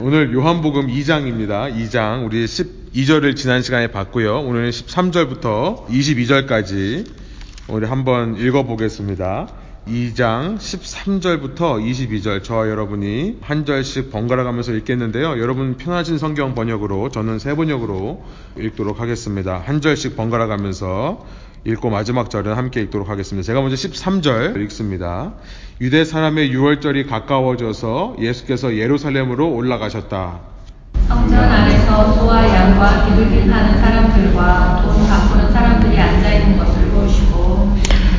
오늘 요한복음 2장입니다. 2장 우리 12절을 지난 시간에 봤고요. 오늘은 13절부터 22절까지 우리 한번 읽어보겠습니다. 2장 13절부터 22절 저와 여러분이 한 절씩 번갈아 가면서 읽겠는데요. 여러분 편하신 성경 번역으로 저는 세 번역으로 읽도록 하겠습니다. 한 절씩 번갈아 가면서 읽고 마지막 절은 함께 읽도록 하겠습니다. 제가 먼저 13절 읽습니다. 유대 사람의 6월절이 가까워져서 예수께서 예루살렘으로 올라가셨다. 성전 안에서 소와 양과 기르기 하는 사람들과 돈 바꾸는 사람들이 앉아 있는 것을 보시고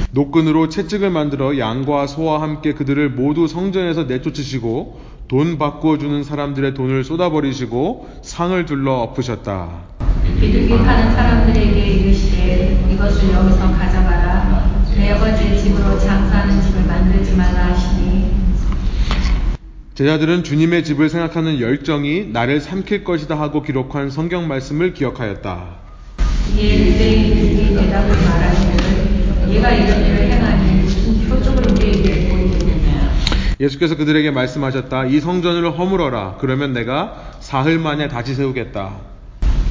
노끈으로 채찍을 만들어 양과 소와 함께 그들을 모두 성전에서 내쫓으시고 돈 바꾸어 주는 사람들의 돈을 쏟아버리시고 상을 둘러 엎으셨다. 비둘기 파는 사람들에게 이르시되 이것을 여기서 가져가라 내 아버지의 집으로 장사하는 집을 만들지 말라 하시니 제자들은 주님의 집을 생각하는 열정이 나를 삼킬 것이다 하고 기록한 성경 말씀을 기억하였다. 이에 유대인들이 대답을 말하기를 얘가 이런 일을 행하니 무슨 표적을 우리에게 보이겠느냐 예수께서 그들에게 말씀하셨다. 이 성전을 허물어라. 그러면 내가 사흘 만에 다시 세우겠다.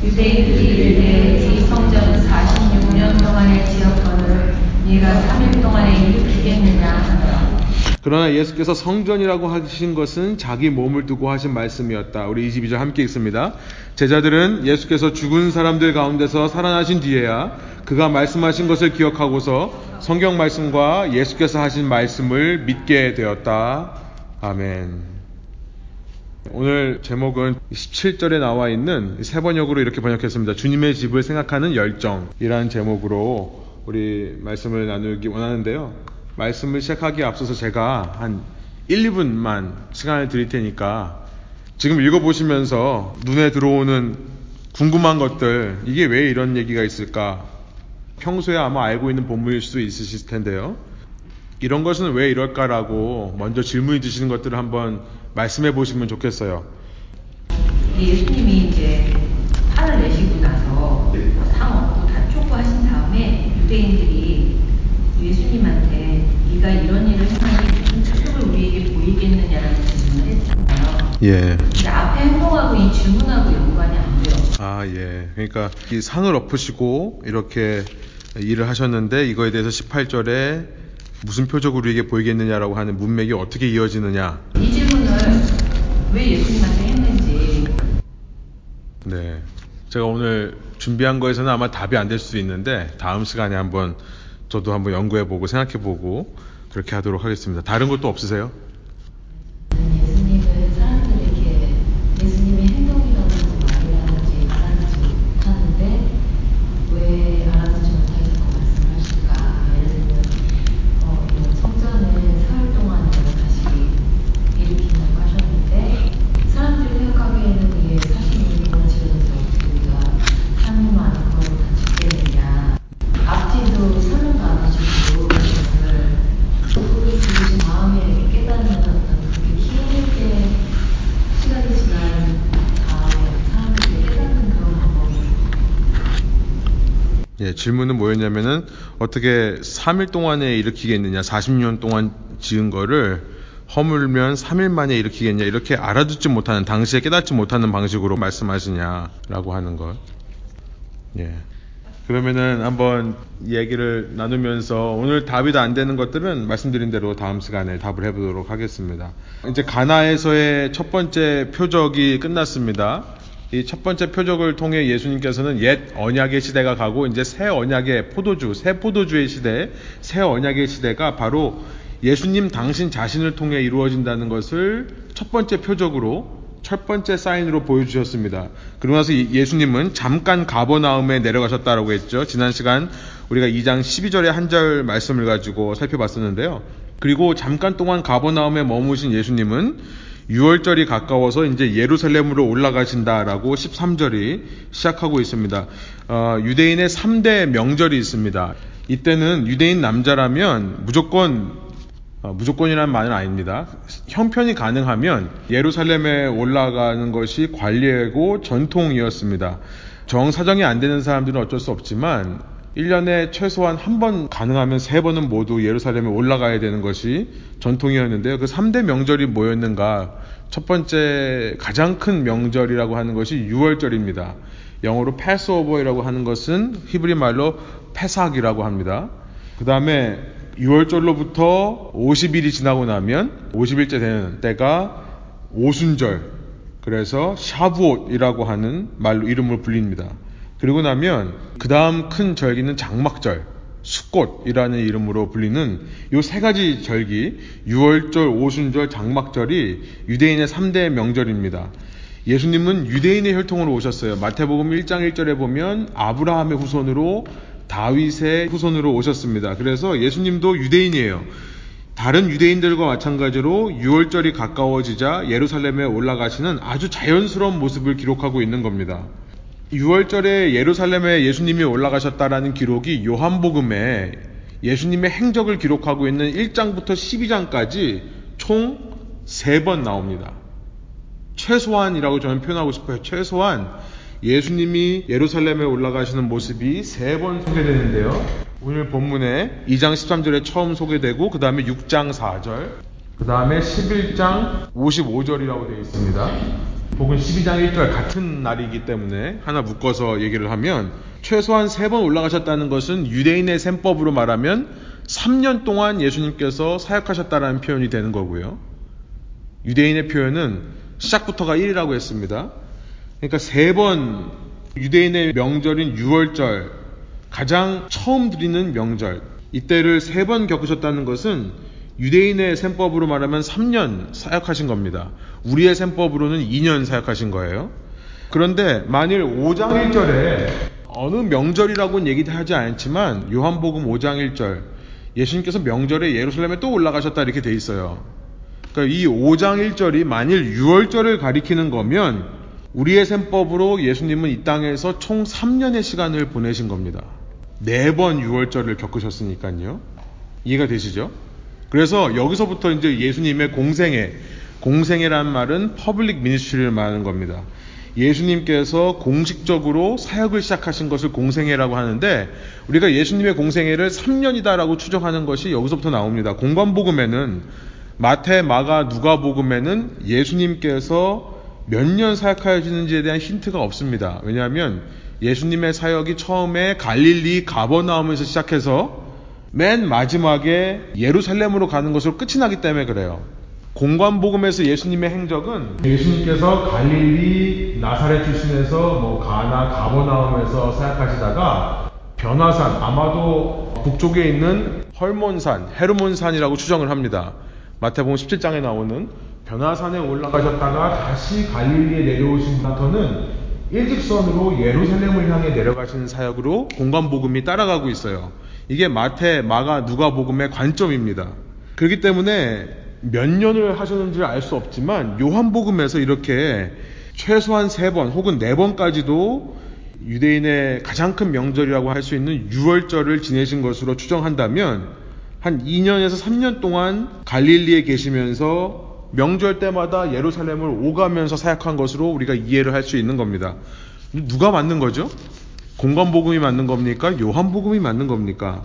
유대인들이 이르되 이 성전은 46년 동안의 지었거늘 네가 3일 동안에 일으키겠느냐 그러나 예수께서 성전이라고 하신 것은 자기 몸을 두고 하신 말씀이었다. 우리 22절 함께 읽습니다. 제자들은 예수께서 죽은 사람들 가운데서 살아나신 뒤에야 그가 말씀하신 것을 기억하고서 성경 말씀과 예수께서 하신 말씀을 믿게 되었다. 아멘. 오늘 제목은 17절에 나와 있는 세 번역으로 이렇게 번역했습니다. 주님의 집을 생각하는 열정이라는 제목으로 우리 말씀을 나누기 원하는데요. 말씀을 시작하기에 앞서서 제가 한 1, 2분만 시간을 드릴 테니까 지금 읽어보시면서 눈에 들어오는 궁금한 것들, 이게 왜 이런 얘기가 있을까? 평소에 아마 알고 있는 본문일 수도 있으실 텐데요. 이런 것은 왜 이럴까라고 먼저 질문이 드시는 것들을 한번 말씀해 보시면 좋겠어요. 예수님이 이제 팔을 내시고 나서 상 얻고 다 촉구하신 다음에 유대인들이 예수님한테 네가 이런 일을 행하니 무슨 표적을 우리에게 보이겠느냐라는 질문을 했잖아요. 예. 앞에 행동하고 이 질문하고 연관이 안 돼요. 아, 예. 그러니까 이 상을 엎으시고 이렇게 일을 하셨는데 이거에 대해서 18절에 무슨 표적으로 이게 보이겠느냐라고 하는 문맥이 어떻게 이어지느냐. 이 질문을 왜 예수님한테 했는지 네. 제가 오늘 준비한 거에서는 아마 답이 안 될 수도 있는데 다음 시간에 한번 저도 한번 연구해 보고 생각해 보고 그렇게 하도록 하겠습니다. 다른 것도 없으세요? 예수님은 사람들에게 예수님의 행동이라든지 말이라든지 알아듣지 못하는데 왜 알아듣지 못하겠다고 말씀하실까? 예를 들면 어, 이런 성전을 사흘 동안에 다시 일으킨다고 하셨는데 사람들이 생각하기에는 이게 46년 동안 지어져서 어떻게 우리가 3일 만에 그걸 다 짓겠느냐 앞뒤도 설명도 안 하시고 그것을 그게 지금 마음에 깨닫는 어떤 그렇게 힘있게 시간이 지난 다음에 사람들이 깨닫는 그런 방법이 예, 질문은 뭐였냐면은 어떻게 3일 동안에 일으키겠느냐, 40년 동안 지은 거를 허물면 3일 만에 일으키겠냐, 이렇게 알아듣지 못하는, 당시에 깨닫지 못하는 방식으로 말씀하시냐라고 하는 것. 예. 그러면은 한번 얘기를 나누면서 오늘 답이 다안 되는 것들은 말씀드린 대로 다음 시간에 답을 해보도록 하겠습니다. 이제 가나에서의 첫 번째 표적이 끝났습니다. 이 첫 번째 표적을 통해 예수님께서는 옛 언약의 시대가 가고 이제 새 언약의 포도주, 새 포도주의 시대, 새 언약의 시대가 바로 예수님 당신 자신을 통해 이루어진다는 것을 첫 번째 표적으로 첫 번째 사인으로 보여주셨습니다. 그러고 나서 예수님은 잠깐 가버나움에 내려가셨다라고 했죠. 지난 시간 우리가 2장 12절의 한 절 말씀을 가지고 살펴봤었는데요. 그리고 잠깐 동안 가버나움에 머무신 예수님은 6월절이 가까워서 이제 예루살렘으로 올라가신다라고 13절이 시작하고 있습니다. 어, 유대인의 3대 명절이 있습니다. 이때는 유대인 남자라면 무조건 어, 무조건이라는 말은 아닙니다. 형편이 가능하면 예루살렘에 올라가는 것이 관례고 전통이었습니다. 정사정이 안 되는 사람들은 어쩔 수 없지만 1년에 최소한 한 번 가능하면 세 번은 모두 예루살렘에 올라가야 되는 것이 전통이었는데요. 그 3대 명절이 뭐였는가 첫 번째 가장 큰 명절이라고 하는 것이 6월절입니다. 영어로 패스오버이라고 하는 것은 히브리 말로 페삭이라고 합니다. 그 다음에 6월절로부터 50일이 지나고 나면 50일째 되는 때가 오순절, 그래서 샤브옷이라고 하는 말로 이름을 불립니다. 그리고 나면 그 다음 큰 절기는 장막절, 숫꽃이라는 이름으로 불리는 이세 가지 절기, 6월절, 오순절, 장막절이 유대인의 3대 명절입니다. 예수님은 유대인의 혈통으로 오셨어요. 마태복음 1장 1절에 보면 아브라함의 후손으로 다윗의 후손으로 오셨습니다. 그래서 예수님도 유대인이에요. 다른 유대인들과 마찬가지로 6월절이 가까워지자 예루살렘에 올라가시는 아주 자연스러운 모습을 기록하고 있는 겁니다. 6월절에 예루살렘에 예수님이 올라가셨다라는 기록이 요한복음에 예수님의 행적을 기록하고 있는 1장부터 12장까지 총 3번 나옵니다. 최소한이라고 저는 표현하고 싶어요. 최소한 예수님이 예루살렘에 올라가시는 모습이 3번 소개되는데요. 오늘 본문에 2장 13절에 처음 소개되고 그 다음에 6장 4절 그 다음에 11장 55절이라고 되어 있습니다. 혹은 12장 1절 같은 날이기 때문에 하나 묶어서 얘기를 하면 최소한 3번 올라가셨다는 것은 유대인의 셈법으로 말하면 3년 동안 예수님께서 사역하셨다라는 표현이 되는 거고요. 유대인의 표현은 시작부터가 1이라고 했습니다. 그러니까 세 번 유대인의 명절인 6월절 가장 처음 드리는 명절 이때를 세 번 겪으셨다는 것은 유대인의 셈법으로 말하면 3년 사역하신 겁니다. 우리의 셈법으로는 2년 사역하신 거예요. 그런데 만일 5장 1절에 어느 명절이라고는 얘기하지 않지만 요한복음 5장 1절 예수님께서 명절에 예루살렘에 또 올라가셨다 이렇게 돼 있어요. 그러니까 이 5장 1절이 만일 유월절을 가리키는 거면 우리의 셈법으로 예수님은 이 땅에서 총 3년의 시간을 보내신 겁니다. 네 번 유월절을 겪으셨으니까요. 이해가 되시죠? 그래서 여기서부터 이제 예수님의 공생애, 공생애란 말은 public ministry를 말하는 겁니다. 예수님께서 공식적으로 사역을 시작하신 것을 공생애라고 하는데 우리가 예수님의 공생애를 3년이다라고 추정하는 것이 여기서부터 나옵니다. 공관복음에는 마태, 마가, 누가복음에는 예수님께서 몇 년 사역하시는지에 대한 힌트가 없습니다. 왜냐하면 예수님의 사역이 처음에 갈릴리 가버나움에서 시작해서 맨 마지막에 예루살렘으로 가는 것으로 끝이 나기 때문에 그래요. 공관복음에서 예수님의 행적은 예수님께서 갈릴리 나사렛 출신에서 뭐 가나 가버나움에서 사역하시다가 변화산 아마도 북쪽에 있는 헐몬산 헤르몬산이라고 추정을 합니다. 마태복음 17장에 나오는 변화산에 올라가셨다가 다시 갈릴리에 내려오신 부터는 일직선으로 예루살렘을 향해 내려가시는 사역으로 공관복음이 따라가고 있어요. 이게 마태, 마가, 누가복음의 관점입니다. 그렇기 때문에 몇 년을 하셨는지 알 수 없지만 요한복음에서 이렇게 최소한 세 번 혹은 네 번까지도 유대인의 가장 큰 명절이라고 할 수 있는 6월절을 지내신 것으로 추정한다면 한 2년에서 3년 동안 갈릴리에 계시면서 명절 때마다 예루살렘을 오가면서 사역한 것으로 우리가 이해를 할 수 있는 겁니다. 누가 맞는 거죠? 공관복음이 맞는 겁니까? 요한복음이 맞는 겁니까?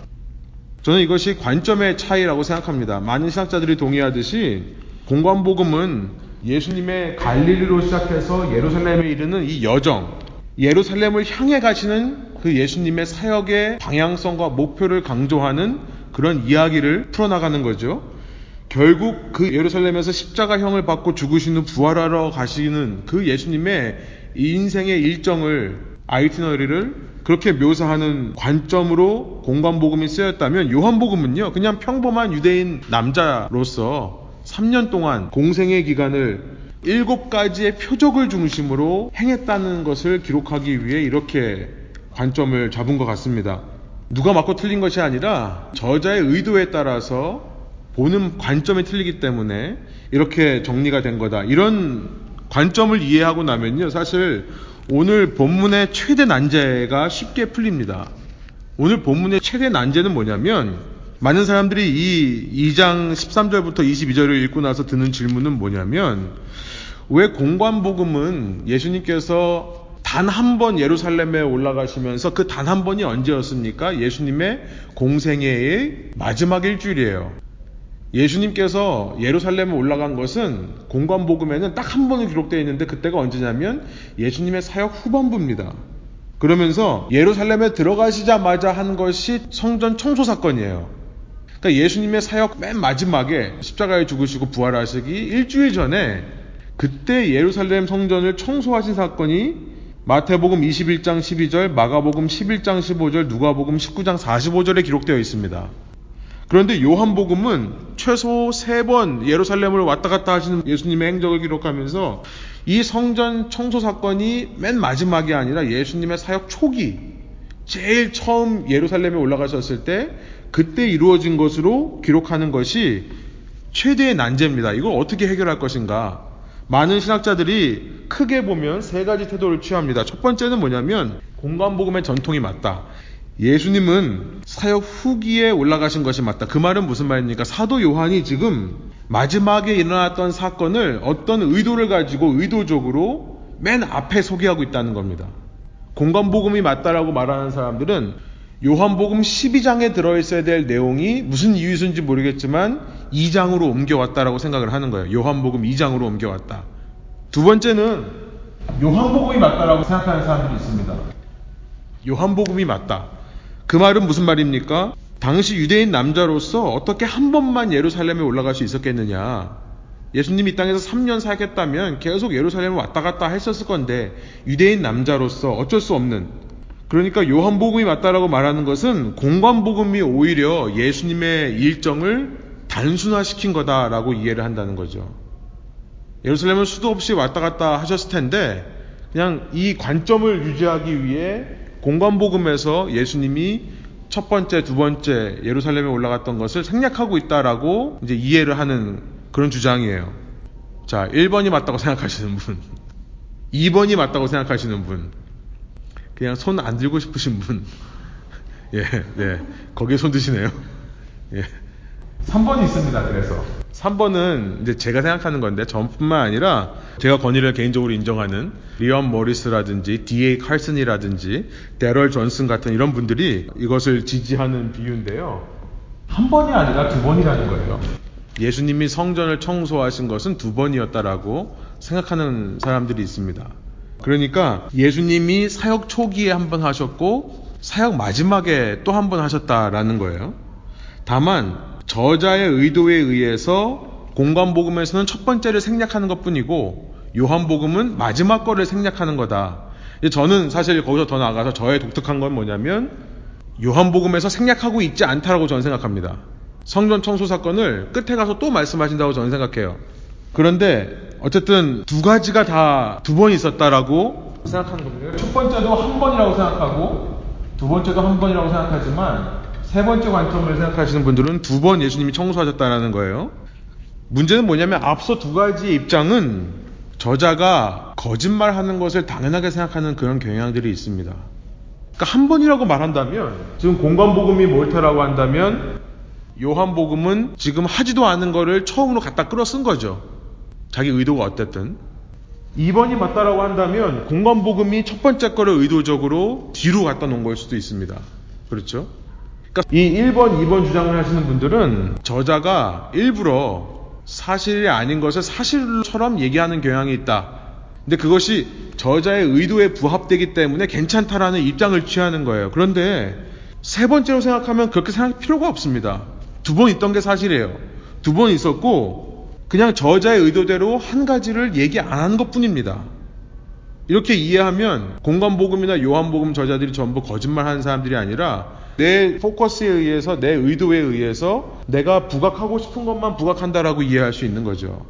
저는 이것이 관점의 차이라고 생각합니다. 많은 신학자들이 동의하듯이 공관복음은 예수님의 갈릴리로 시작해서 예루살렘에 이르는 이 여정, 예루살렘을 향해 가시는 그 예수님의 사역의 방향성과 목표를 강조하는 그런 이야기를 풀어나가는 거죠. 결국 그 예루살렘에서 십자가형을 받고 죽으신 후 부활하러 가시는 그 예수님의 인생의 일정을 아이티너리를 그렇게 묘사하는 관점으로 공관복음이 쓰였다면 요한복음은요 그냥 평범한 유대인 남자로서 3년 동안 공생의 기간을 일곱 가지의 표적을 중심으로 행했다는 것을 기록하기 위해 이렇게 관점을 잡은 것 같습니다. 누가 맞고 틀린 것이 아니라 저자의 의도에 따라서 보는 관점이 틀리기 때문에 이렇게 정리가 된 거다. 이런 관점을 이해하고 나면요. 사실 오늘 본문의 최대 난제가 쉽게 풀립니다. 오늘 본문의 최대 난제는 뭐냐면 많은 사람들이 이 2장 13절부터 22절을 읽고 나서 드는 질문은 뭐냐면 왜 공관복음은 예수님께서 단 한 번 예루살렘에 올라가시면서 그 단 한 번이 언제였습니까? 예수님의 공생애의 마지막 일주일이에요. 예수님께서 예루살렘에 올라간 것은 공관복음에는 딱 한 번은 기록되어 있는데 그때가 언제냐면 예수님의 사역 후반부입니다. 그러면서 예루살렘에 들어가시자마자 한 것이 성전 청소 사건이에요. 그러니까 예수님의 사역 맨 마지막에 십자가에 죽으시고 부활하시기 일주일 전에 그때 예루살렘 성전을 청소하신 사건이 마태복음 21장 12절, 마가복음 11장 15절, 누가복음 19장 45절에 기록되어 있습니다. 그런데 요한복음은 최소 세 번 예루살렘을 왔다 갔다 하시는 예수님의 행적을 기록하면서 이 성전 청소 사건이 맨 마지막이 아니라 예수님의 사역 초기, 제일 처음 예루살렘에 올라가셨을 때 그때 이루어진 것으로 기록하는 것이 최대의 난제입니다. 이걸 어떻게 해결할 것인가? 많은 신학자들이 크게 보면 세 가지 태도를 취합니다. 첫 번째는 뭐냐면 공간복음의 전통이 맞다. 예수님은 사역 후기에 올라가신 것이 맞다. 그 말은 무슨 말입니까? 사도 요한이 지금 마지막에 일어났던 사건을 어떤 의도를 가지고 의도적으로 맨 앞에 소개하고 있다는 겁니다. 공간복음이 맞다라고 말하는 사람들은 요한복음 12장에 들어있어야 될 내용이 무슨 이유인지 모르겠지만 2장으로 옮겨왔다라고 생각을 하는 거예요. 요한복음 2장으로 옮겨왔다. 두 번째는 요한복음이 맞다라고 생각하는 사람들이 있습니다. 요한복음이 맞다. 그 말은 무슨 말입니까? 당시 유대인 남자로서 어떻게 한 번만 예루살렘에 올라갈 수 있었겠느냐? 예수님이 이 땅에서 3년 살겠다면 계속 예루살렘에 왔다 갔다 했었을 건데 유대인 남자로서 어쩔 수 없는 그러니까 요한복음이 맞다라고 말하는 것은 공관복음이 오히려 예수님의 일정을 단순화시킨 거다라고 이해를 한다는 거죠. 예루살렘은 수도 없이 왔다 갔다 하셨을 텐데 그냥 이 관점을 유지하기 위해 공관복음에서 예수님이 첫 번째, 두 번째 예루살렘에 올라갔던 것을 생략하고 있다라고 이제 이해를 하는 그런 주장이에요. 자, 1번이 맞다고 생각하시는 분, 2번이 맞다고 생각하시는 분, 그냥 손 안 들고 싶으신 분, 예, 네, 거기에 손 드시네요. 예. 3번이 있습니다, 그래서. 3번은 이제 제가 생각하는 건데 전뿐만 아니라 제가 권위를 개인적으로 인정하는 리언 머리스라든지 D.A. 칼슨이라든지 데럴 존슨 같은 이런 분들이 이것을 지지하는 비유인데요. 한 번이 아니라 두 번이라는 거예요. 예수님이 성전을 청소하신 것은 두 번이었다라고 생각하는 사람들이 있습니다. 그러니까 예수님이 사역 초기에 한 번 하셨고 사역 마지막에 또 한 번 하셨다라는 거예요. 다만 저자의 의도에 의해서 공간복음에서는 첫 번째를 생략하는 것 뿐이고 요한복음은 마지막 거를 생략하는 거다. 저는 사실 거기서 더 나아가서 저의 독특한 건 뭐냐면 요한복음에서 생략하고 있지 않다라고 저는 생각합니다. 성전 청소 사건을 끝에 가서 또 말씀하신다고 저는 생각해요. 그런데 어쨌든 두 가지가 다 두 번 있었다라고 생각하는 겁니다. 첫 번째도 한 번이라고 생각하고 두 번째도 한 번이라고 생각하지만 세 번째 관점을 생각하시는 분들은 두 번 예수님이 청소하셨다는 거예요. 문제는 뭐냐면 앞서 두 가지의 입장은 저자가 거짓말하는 것을 당연하게 생각하는 그런 경향들이 있습니다. 그러니까 한 번이라고 말한다면 지금 공간복음이 몰타라고 한다면 요한복음은 지금 하지도 않은 거를 처음으로 갖다 끌어 쓴 거죠. 자기 의도가 어땠든. 2번이 맞다라고 한다면 공간복음이 첫 번째 거를 의도적으로 뒤로 갖다 놓은 걸 수도 있습니다. 그렇죠? 그러니까 이 1번, 2번 주장을 하시는 분들은 저자가 일부러 사실이 아닌 것을 사실처럼 얘기하는 경향이 있다. 근데 그것이 저자의 의도에 부합되기 때문에 괜찮다라는 입장을 취하는 거예요. 그런데 세 번째로 생각하면 그렇게 생각할 필요가 없습니다. 두 번 있던 게 사실이에요. 두 번 있었고 그냥 저자의 의도대로 한 가지를 얘기 안 한 것 뿐입니다. 이렇게 이해하면 공간복음이나 요한복음 저자들이 전부 거짓말하는 사람들이 아니라 내 포커스에 의해서 내 의도에 의해서 내가 부각하고 싶은 것만 부각한다라고 이해할 수 있는 거죠.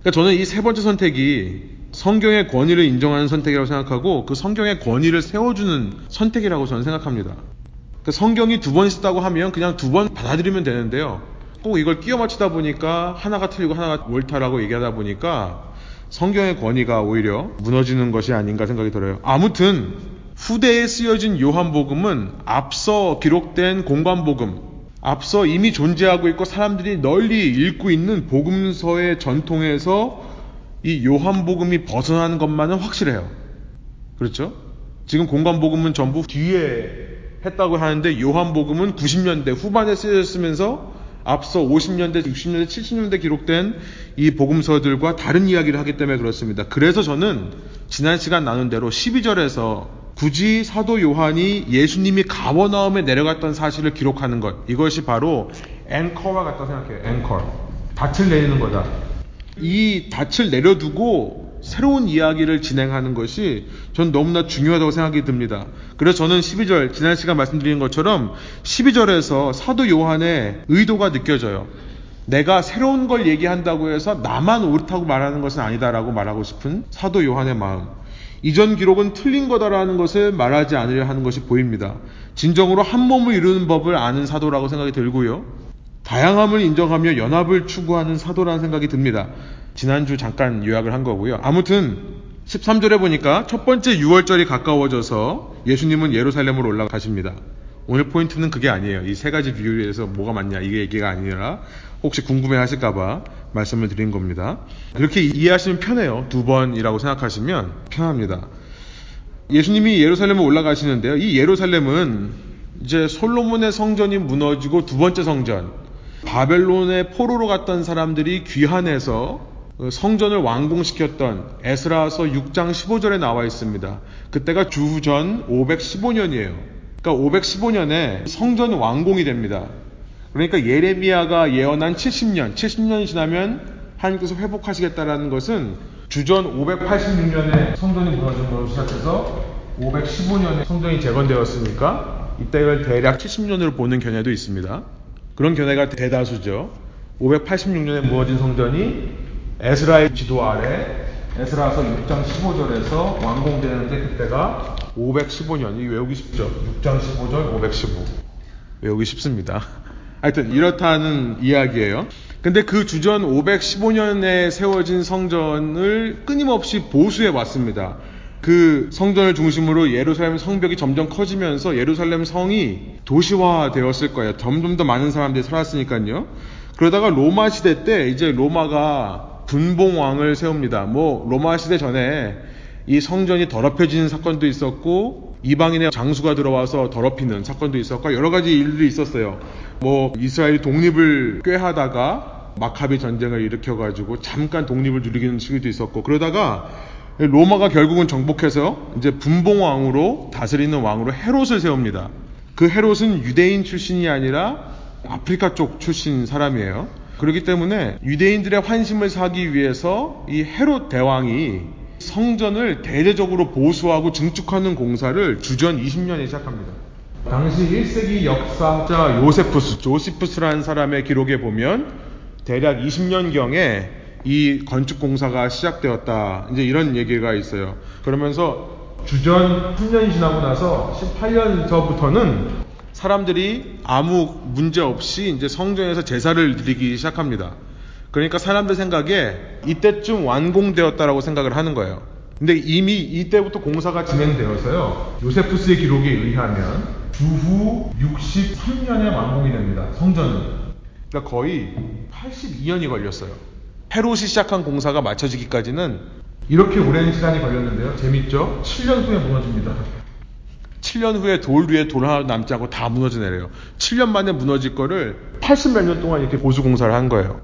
그러니까 저는 이 세 번째 선택이 성경의 권위를 인정하는 선택이라고 생각하고 그 성경의 권위를 세워주는 선택이라고 저는 생각합니다. 그러니까 성경이 두 번 있었다고 하면 그냥 두 번 받아들이면 되는데요. 꼭 이걸 끼워 맞추다 보니까 하나가 틀리고 하나가 옳다라고 얘기하다 보니까 성경의 권위가 오히려 무너지는 것이 아닌가 생각이 들어요. 아무튼 후대에 쓰여진 요한복음은 앞서 기록된 공관복음, 앞서 이미 존재하고 있고 사람들이 널리 읽고 있는 복음서의 전통에서 이 요한복음이 벗어나는 것만은 확실해요. 그렇죠? 지금 공관복음은 전부 뒤에 했다고 하는데 요한복음은 90년대 후반에 쓰여졌으면서 앞서 50년대, 60년대, 70년대 기록된 이 복음서들과 다른 이야기를 하기 때문에 그렇습니다. 그래서 저는 지난 시간 나눈 대로 12절에서 굳이 사도 요한이 예수님이 가버나움에 내려갔던 사실을 기록하는 것 이것이 바로 앵커와 같다고 생각해요. 앵커. 닻을 내리는 거다. 이 닻을 내려두고 새로운 이야기를 진행하는 것이 전 너무나 중요하다고 생각이 듭니다. 그래서 저는 12절, 지난 시간 말씀드린 것처럼 12절에서 사도 요한의 의도가 느껴져요. 내가 새로운 걸 얘기한다고 해서 나만 옳다고 말하는 것은 아니다라고 말하고 싶은 사도 요한의 마음. 이전 기록은 틀린 거다라는 것을 말하지 않으려 하는 것이 보입니다. 진정으로 한 몸을 이루는 법을 아는 사도라고 생각이 들고요. 다양함을 인정하며 연합을 추구하는 사도라는 생각이 듭니다. 지난주 잠깐 요약을 한 거고요. 아무튼 13절에 보니까 첫 번째 6월절이 가까워져서 예수님은 예루살렘으로 올라가십니다. 오늘 포인트는 그게 아니에요. 이 세 가지 비율에서 뭐가 맞냐 이게 얘기가 아니라 혹시 궁금해 하실까봐 말씀을 드린 겁니다. 그렇게 이해하시면 편해요. 두 번이라고 생각하시면 편합니다. 예수님이 예루살렘에 올라가시는데요. 이 예루살렘은 이제 솔로몬의 성전이 무너지고 두 번째 성전, 바벨론의 포로로 갔던 사람들이 귀환해서 성전을 완공시켰던 에스라서 6장 15절에 나와 있습니다. 그때가 주전 515년이에요. 그러니까 515년에 성전 완공이 됩니다. 그러니까 예레미야가 예언한 70년, 70년이 지나면 하나님께서 회복하시겠다라는 것은 주전 586년에 성전이 무너진 것으로 시작해서 515년에 성전이 재건되었으니까 이때를 대략 70년으로 보는 견해도 있습니다. 그런 견해가 대다수죠. 586년에 무너진 성전이 에스라의 지도 아래 에스라서 6장 15절에서 완공되는데 그때가 515년. 이 외우기 쉽죠? 6장 15절 515. 외우기 쉽습니다. 하여튼 이렇다는 이야기예요. 근데 그 주전 515년에 세워진 성전을 끊임없이 보수해 왔습니다. 그 성전을 중심으로 예루살렘 성벽이 점점 커지면서 예루살렘 성이 도시화 되었을 거예요. 점점 더 많은 사람들이 살았으니까요. 그러다가 로마 시대 때 이제 로마가 분봉왕을 세웁니다. 뭐 로마 시대 전에 이 성전이 더럽혀지는 사건도 있었고 이방인의 장수가 들어와서 더럽히는 사건도 있었고 여러 가지 일들이 있었어요. 뭐 이스라엘이 독립을 꾀하다가 마카비 전쟁을 일으켜 가지고 잠깐 독립을 누리는 시기도 있었고 그러다가 로마가 결국은 정복해서 이제 분봉왕으로 다스리는 왕으로 헤롯을 세웁니다. 그 헤롯은 유대인 출신이 아니라 아프리카 쪽 출신 사람이에요. 그렇기 때문에 유대인들의 환심을 사기 위해서 이 헤롯 대왕이 성전을 대대적으로 보수하고 증축하는 공사를 주전 20년에 시작합니다. 당시 1세기 역사자 요세푸스, 조시푸스라는 사람의 기록에 보면 대략 20년경에 이 건축 공사가 시작되었다. 이제 이런 얘기가 있어요. 그러면서 주전 10년이 지나고 나서 18년서부터는 사람들이 아무 문제 없이 이제 성전에서 제사를 드리기 시작합니다. 그러니까 사람들 생각에 이때쯤 완공되었다라고 생각을 하는 거예요. 근데 이미 이때부터 공사가 진행되어서요. 요세푸스의 기록에 의하면 주후 63년에 완공이 됩니다. 성전은. 그러니까 거의 82년이 걸렸어요. 헤롯이 시작한 공사가 마쳐지기까지는 이렇게 오랜 시간이 걸렸는데요. 재밌죠? 7년 후에 무너집니다. 7년 후에 돌 위에 돌 하나 남지 않고 다 무너져 내려요. 7년 만에 무너질 거를 80 몇 년 동안 이렇게 보수 공사를 한 거예요.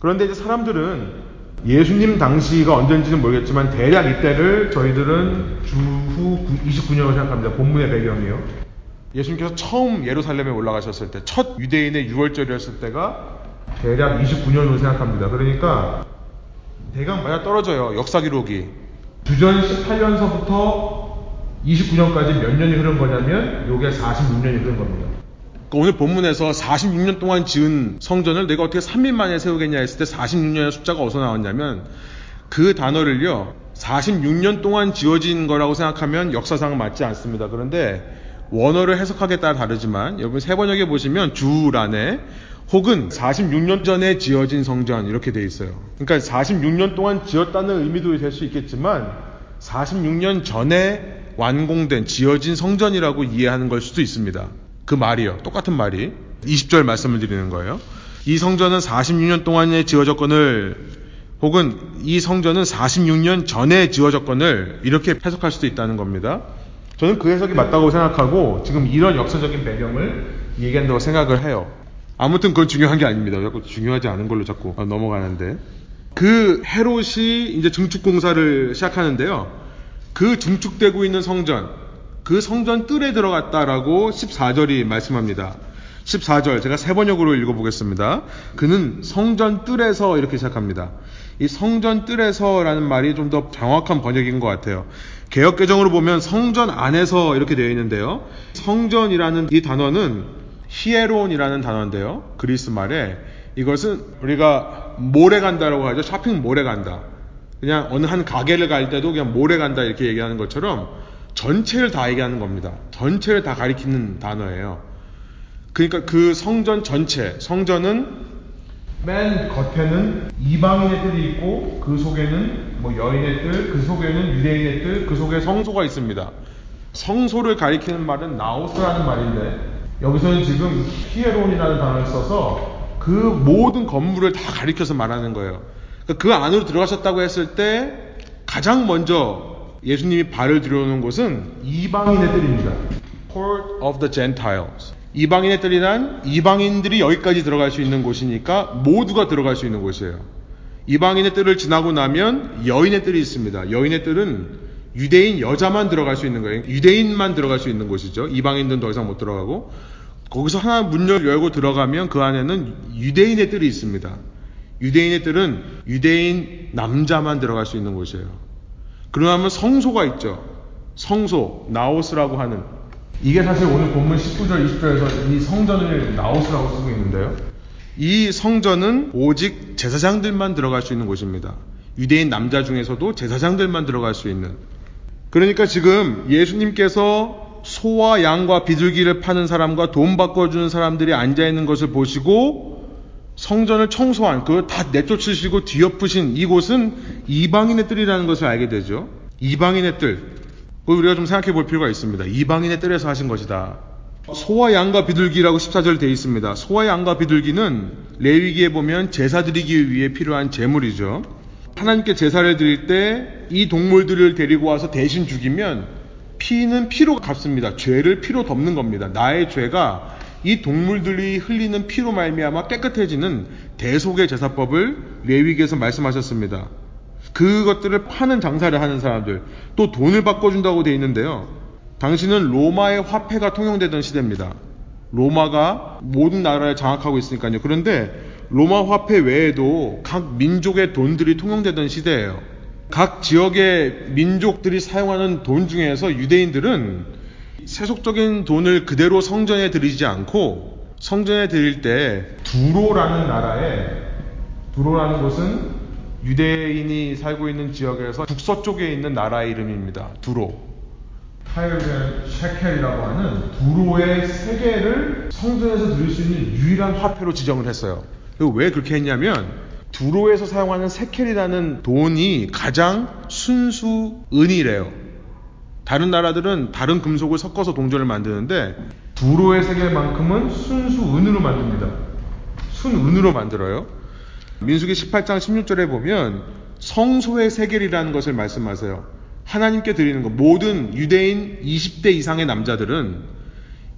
그런데 이제 사람들은 예수님 당시가 언젠지는 모르겠지만 대략 이때를 저희들은 주후 29년으로 생각합니다. 본문의 배경이요. 예수님께서 처음 예루살렘에 올라가셨을 때, 첫 유대인의 6월절이었을 때가 대략 29년으로 생각합니다. 그러니까 대강 맞아 떨어져요. 역사 기록이. 주전 18년서부터 29년까지 몇 년이 흐른 거냐면 요게 46년이 흐른 겁니다. 그러니까 오늘 본문에서 46년 동안 지은 성전을 내가 어떻게 3일 만에 세우겠냐 했을 때 46년의 숫자가 어디서 나왔냐면 그 단어를요 46년 동안 지어진 거라고 생각하면 역사상은 맞지 않습니다. 그런데 원어를 해석하기에 따라 다르지만 여러분 세 번역에 보시면 주란에 혹은 46년 전에 지어진 성전 이렇게 돼 있어요. 그러니까 46년 동안 지었다는 의미도 될 수 있겠지만 46년 전에 완공된 지어진 성전이라고 이해하는 걸 수도 있습니다. 그 말이요. 똑같은 말이 20절 말씀을 드리는 거예요. 이 성전은 46년 동안에 지어졌건을 혹은 이 성전은 46년 전에 지어졌건을 이렇게 해석할 수도 있다는 겁니다. 저는 그 해석이 맞다고 생각하고 지금 이런 역사적인 배경을 얘기한다고 생각을 해요. 아무튼 그건 중요한 게 아닙니다. 자꾸 중요하지 않은 걸로 자꾸 넘어가는데. 그 헤롯이 이제 증축 공사를 시작하는데요. 그 증축되고 있는 성전, 그 성전 뜰에 들어갔다라고 14절이 말씀합니다. 14절 제가 세 번역으로 읽어보겠습니다. 그는 성전 뜰에서 이렇게 시작합니다. 이 성전 뜰에서라는 말이 좀 더 정확한 번역인 것 같아요. 개혁 개정으로 보면 성전 안에서 이렇게 되어 있는데요. 성전이라는 이 단어는 히에론이라는 단어인데요. 그리스 말에 이것은 우리가 몰에 간다라고 하죠. 쇼핑 몰에 간다. 그냥 어느 한 가게를 갈 때도 그냥 몰에 간다 이렇게 얘기하는 것처럼 전체를 다 얘기하는 겁니다. 전체를 다 가리키는 단어예요. 그러니까 그 성전 전체, 성전은 맨 겉에는 이방인의 뜰이 있고 그 속에는 뭐 여인의 뜰, 그 속에는 유대인의 뜰, 그 속에 성소가 있습니다. 성소를 가리키는 말은 나오스라는 말인데 여기서는 지금 히에론이라는 단어를 써서 그 모든 건물을 다 가리켜서 말하는 거예요. 그러니까 그 안으로 들어가셨다고 했을 때 가장 먼저 예수님이 발을 들여놓은 곳은 이방인의 뜰입니다. Port of the Gentiles. 이방인의 뜰이란 이방인들이 여기까지 들어갈 수 있는 곳이니까 모두가 들어갈 수 있는 곳이에요. 이방인의 뜰을 지나고 나면 여인의 뜰이 있습니다. 여인의 뜰은 유대인 여자만 들어갈 수 있는 거예요. 유대인만 들어갈 수 있는 곳이죠. 이방인들은 더 이상 못 들어가고 거기서 하나 문을 열고 들어가면 그 안에는 유대인의 뜰이 있습니다. 유대인의 뜰은 유대인 남자만 들어갈 수 있는 곳이에요. 그러면 성소가 있죠. 성소, 나오스라고 하는 이게 사실 오늘 본문 19절, 20절에서 이 성전을 나오스라고 쓰고 있는데요. 이 성전은 오직 제사장들만 들어갈 수 있는 곳입니다. 유대인 남자 중에서도 제사장들만 들어갈 수 있는. 그러니까 지금 예수님께서 소와 양과 비둘기를 파는 사람과 돈 바꿔주는 사람들이 앉아있는 것을 보시고 성전을 청소한, 그걸 다 내쫓으시고 뒤엎으신 이곳은 이방인의 뜰이라는 것을 알게 되죠. 이방인의 뜰. 우리가 좀 생각해 볼 필요가 있습니다. 이방인의 뜰에서 하신 것이다. 소와 양과 비둘기라고 14절 되어 있습니다. 소와 양과 비둘기는 레위기에 보면 제사 드리기 위해 필요한 제물이죠. 하나님께 제사를 드릴 때 이 동물들을 데리고 와서 대신 죽이면 피는 피로 갚습니다. 죄를 피로 덮는 겁니다. 나의 죄가 이 동물들이 흘리는 피로 말미암아 깨끗해지는 대속의 제사법을 레위기에서 말씀하셨습니다. 그것들을 파는 장사를 하는 사람들, 또 돈을 바꿔준다고 되어 있는데요. 당신은 로마의 화폐가 통용되던 시대입니다. 로마가 모든 나라를 장악하고 있으니까요. 그런데 로마 화폐 외에도 각 민족의 돈들이 통용되던 시대예요. 각 지역의 민족들이 사용하는 돈 중에서 유대인들은 세속적인 돈을 그대로 성전에 들이지 않고 성전에 드릴 때 두로라는 나라에 두로라는 곳은 유대인이 살고 있는 지역에서 북서쪽에 있는 나라의 이름입니다. 두로. 타일벤 셰켈이라고 하는 두로의 세 개를 성전에서 드릴 수 있는 유일한 화폐로 지정을 했어요. 왜 그렇게 했냐면 두로에서 사용하는 세켈이라는 돈이 가장 순수 은이래요. 다른 나라들은 다른 금속을 섞어서 동전을 만드는데 두로의 세계만큼은 순수 은으로 만듭니다. 순은으로 만들어요. 민수기 18장 16절에 보면 성소의 세겔이라는 것을 말씀하세요. 하나님께 드리는 것. 모든 유대인 20대 이상의 남자들은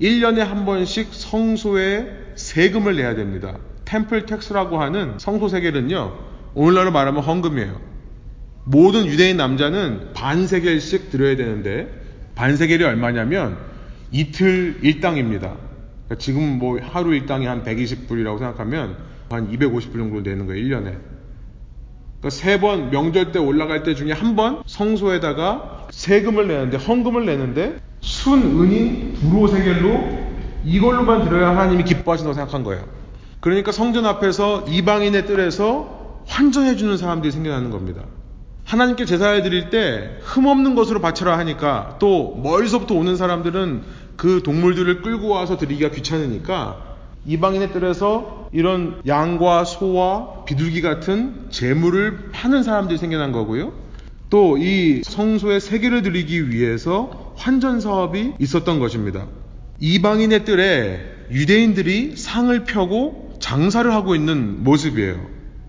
1년에 한 번씩 성소에 세금을 내야 됩니다. temple tax라고 하는 성소 세겔은요. 오늘날로 말하면 헌금이에요. 모든 유대인 남자는 반 세겔씩 드려야 되는데 반 세겔이 얼마냐면 이틀 일당입니다. 그러니까 지금 뭐 하루 일당이 한 120불이라고 생각하면 한 250불 정도 되는 거예요, 1년에. 그러니까 세 번 명절 때 올라갈 때 중에 한 번 성소에다가 세금을 내는데, 헌금을 내는데, 순은인 두로세겔로 이걸로만 들어야 하나님이 기뻐하신다고 생각한 거예요. 그러니까 성전 앞에서 이방인의 뜰에서 환전해주는 사람들이 생겨나는 겁니다. 하나님께 제사를 드릴 때 흠없는 것으로 바쳐라 하니까 또 멀리서부터 오는 사람들은 그 동물들을 끌고 와서 드리기가 귀찮으니까 이방인의 뜰에서 이런 양과 소와 비둘기 같은 재물을 파는 사람들이 생겨난 거고요. 또 이 성소의 세계를 드리기 위해서 환전 사업이 있었던 것입니다. 이방인의 뜰에 유대인들이 상을 펴고 장사를 하고 있는 모습이에요.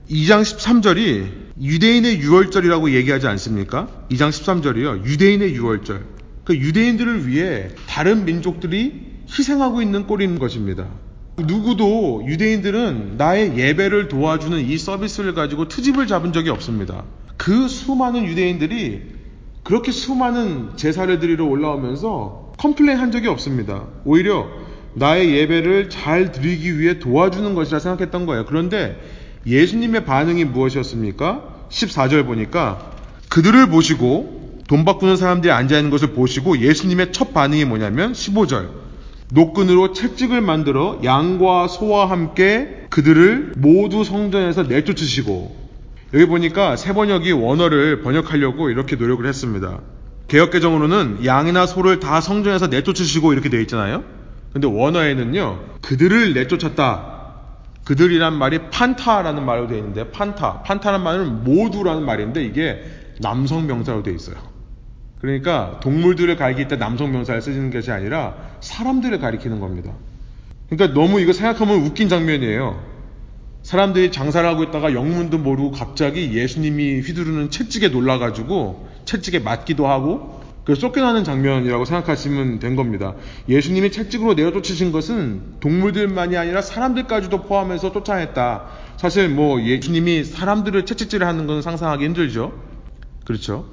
2장 13절이 유대인의 유월절이라고 얘기하지 않습니까? 2장 13절이요. 유대인의 유월절. 그 유대인들을 위해 다른 민족들이 희생하고 있는 꼴인 것입니다. 누구도 유대인들은 나의 예배를 도와주는 이 서비스를 가지고 트집을 잡은 적이 없습니다. 그 수많은 유대인들이 그렇게 수많은 제사를 드리러 올라오면서 complain 한 적이 없습니다. 오히려 나의 예배를 잘 드리기 위해 도와주는 것이라 생각했던 거예요. 그런데 예수님의 반응이 무엇이었습니까? 14절 보니까 그들을 보시고 돈 바꾸는 사람들이 앉아 있는 것을 보시고 예수님의 첫 반응이 뭐냐면 15절 노끈으로 채찍을 만들어 양과 소와 함께 그들을 모두 성전에서 내쫓으시고 여기 보니까 세 번역이 원어를 번역하려고 이렇게 노력을 했습니다. 개혁개정으로는 양이나 소를 다 성전에서 내쫓으시고 이렇게 되어 있잖아요. 근데 원어에는요, 그들을 내쫓았다. 그들이란 말이 판타라는 말로 되어 있는데, 판타. 판타라는 말은 모두라는 말인데, 이게 남성 명사로 되어 있어요. 그러니까 동물들을 가리킬 때 남성 명사를 쓰는 것이 아니라 사람들을 가리키는 겁니다. 그러니까 너무 이거 생각하면 웃긴 장면이에요. 사람들이 장사를 하고 있다가 영문도 모르고 갑자기 예수님이 휘두르는 채찍에 놀라가지고 채찍에 맞기도 하고 그 쫓겨나는 장면이라고 생각하시면 된 겁니다. 예수님이 채찍으로 내어 쫓으신 것은 동물들만이 아니라 사람들까지도 포함해서 쫓아냈다. 사실 뭐 예수님이 사람들을 채찍질을 하는 건 상상하기 힘들죠. 그렇죠.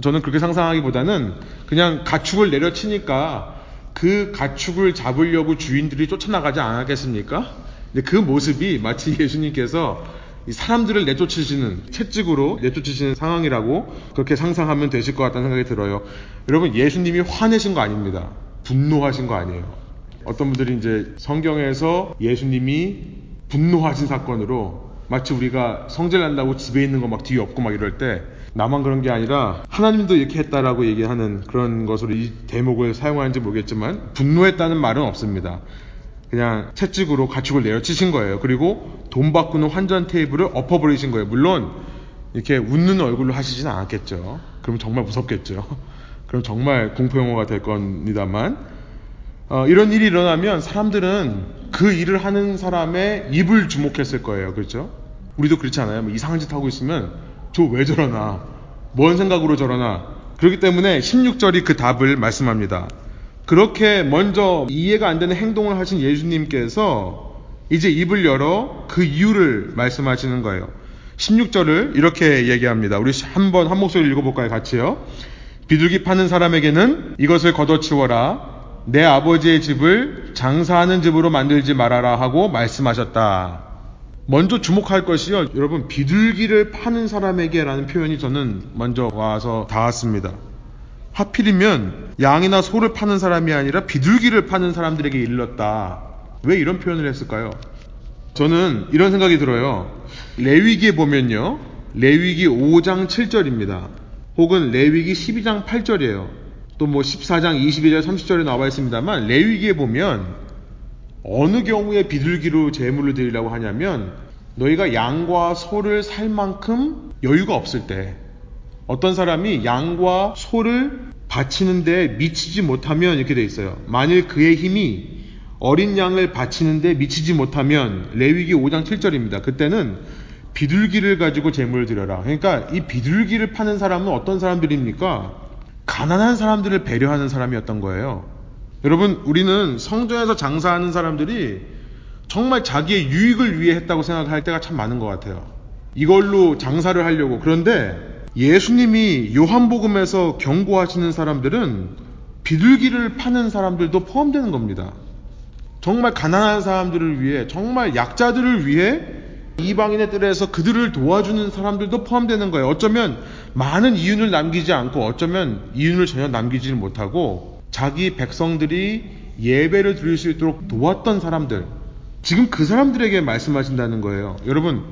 저는 그렇게 상상하기보다는 그냥 가축을 내려치니까 그 가축을 잡으려고 주인들이 쫓아나가지 않았겠습니까? 근데 그 모습이 마치 예수님께서 사람들을 내쫓으시는 채찍으로 내쫓으시는 상황이라고 그렇게 상상하면 되실 것 같다는 생각이 들어요. 여러분 예수님이 화내신 거 아닙니다. 분노하신 거 아니에요. 어떤 분들이 이제 성경에서 예수님이 분노하신 사건으로 마치 우리가 성질 난다고 집에 있는 거 막 뒤에 없고 막 이럴 때 나만 그런 게 아니라 하나님도 이렇게 했다라고 얘기하는 그런 것으로 이 대목을 사용하는지 모르겠지만 분노했다는 말은 없습니다. 그냥 채찍으로 가축을 내려치신 거예요. 그리고 돈 바꾸는 환전 테이블을 엎어버리신 거예요. 물론 이렇게 웃는 얼굴로 하시진 않았겠죠. 그럼 정말 무섭겠죠. 그럼 정말 공포 영화가 될 겁니다만 어, 이런 일이 일어나면 사람들은 그 일을 하는 사람의 입을 주목했을 거예요. 그렇죠? 우리도 그렇지 않아요? 뭐 이상한 짓 하고 있으면 저 왜 저러나? 뭔 생각으로 저러나? 그렇기 때문에 16절이 그 답을 말씀합니다. 그렇게 먼저 이해가 안 되는 행동을 하신 예수님께서 이제 입을 열어 그 이유를 말씀하시는 거예요. 16절을 이렇게 얘기합니다. 우리 한번 한 목소리 읽어볼까요? 같이요. 비둘기 파는 사람에게는 이것을 걷어치워라. 내 아버지의 집을 장사하는 집으로 만들지 말아라 하고 말씀하셨다. 먼저 주목할 것이요. 여러분, 비둘기를 파는 사람에게라는 표현이 저는 먼저 와서 닿았습니다. 하필이면 양이나 소를 파는 사람이 아니라 비둘기를 파는 사람들에게 일렀다. 왜 이런 표현을 했을까요? 저는 이런 생각이 들어요. 레위기에 보면요. 레위기 5장 7절입니다. 혹은 레위기 12장 8절이에요. 또 뭐 14장 22절 30절에 나와 있습니다만 레위기에 보면 어느 경우에 비둘기로 제물을 드리려고 하냐면 너희가 양과 소를 살 만큼 여유가 없을 때 어떤 사람이 양과 소를 바치는데 미치지 못하면 이렇게 돼 있어요. 만일 그의 힘이 어린 양을 바치는데 미치지 못하면 레위기 5장 7절입니다. 그때는 비둘기를 가지고 제물을 드려라. 그러니까 이 비둘기를 파는 사람은 어떤 사람들입니까? 가난한 사람들을 배려하는 사람이었던 거예요. 여러분, 우리는 성전에서 장사하는 사람들이 정말 자기의 유익을 위해 했다고 생각할 때가 참 많은 것 같아요. 이걸로 장사를 하려고. 그런데 예수님이 요한복음에서 경고하시는 사람들은 비둘기를 파는 사람들도 포함되는 겁니다. 정말 가난한 사람들을 위해, 정말 약자들을 위해 이방인의 뜰에서 그들을 도와주는 사람들도 포함되는 거예요. 어쩌면 많은 이윤을 남기지 않고 어쩌면 이윤을 전혀 남기지 못하고 자기 백성들이 예배를 드릴 수 있도록 도왔던 사람들. 지금 그 사람들에게 말씀하신다는 거예요. 여러분,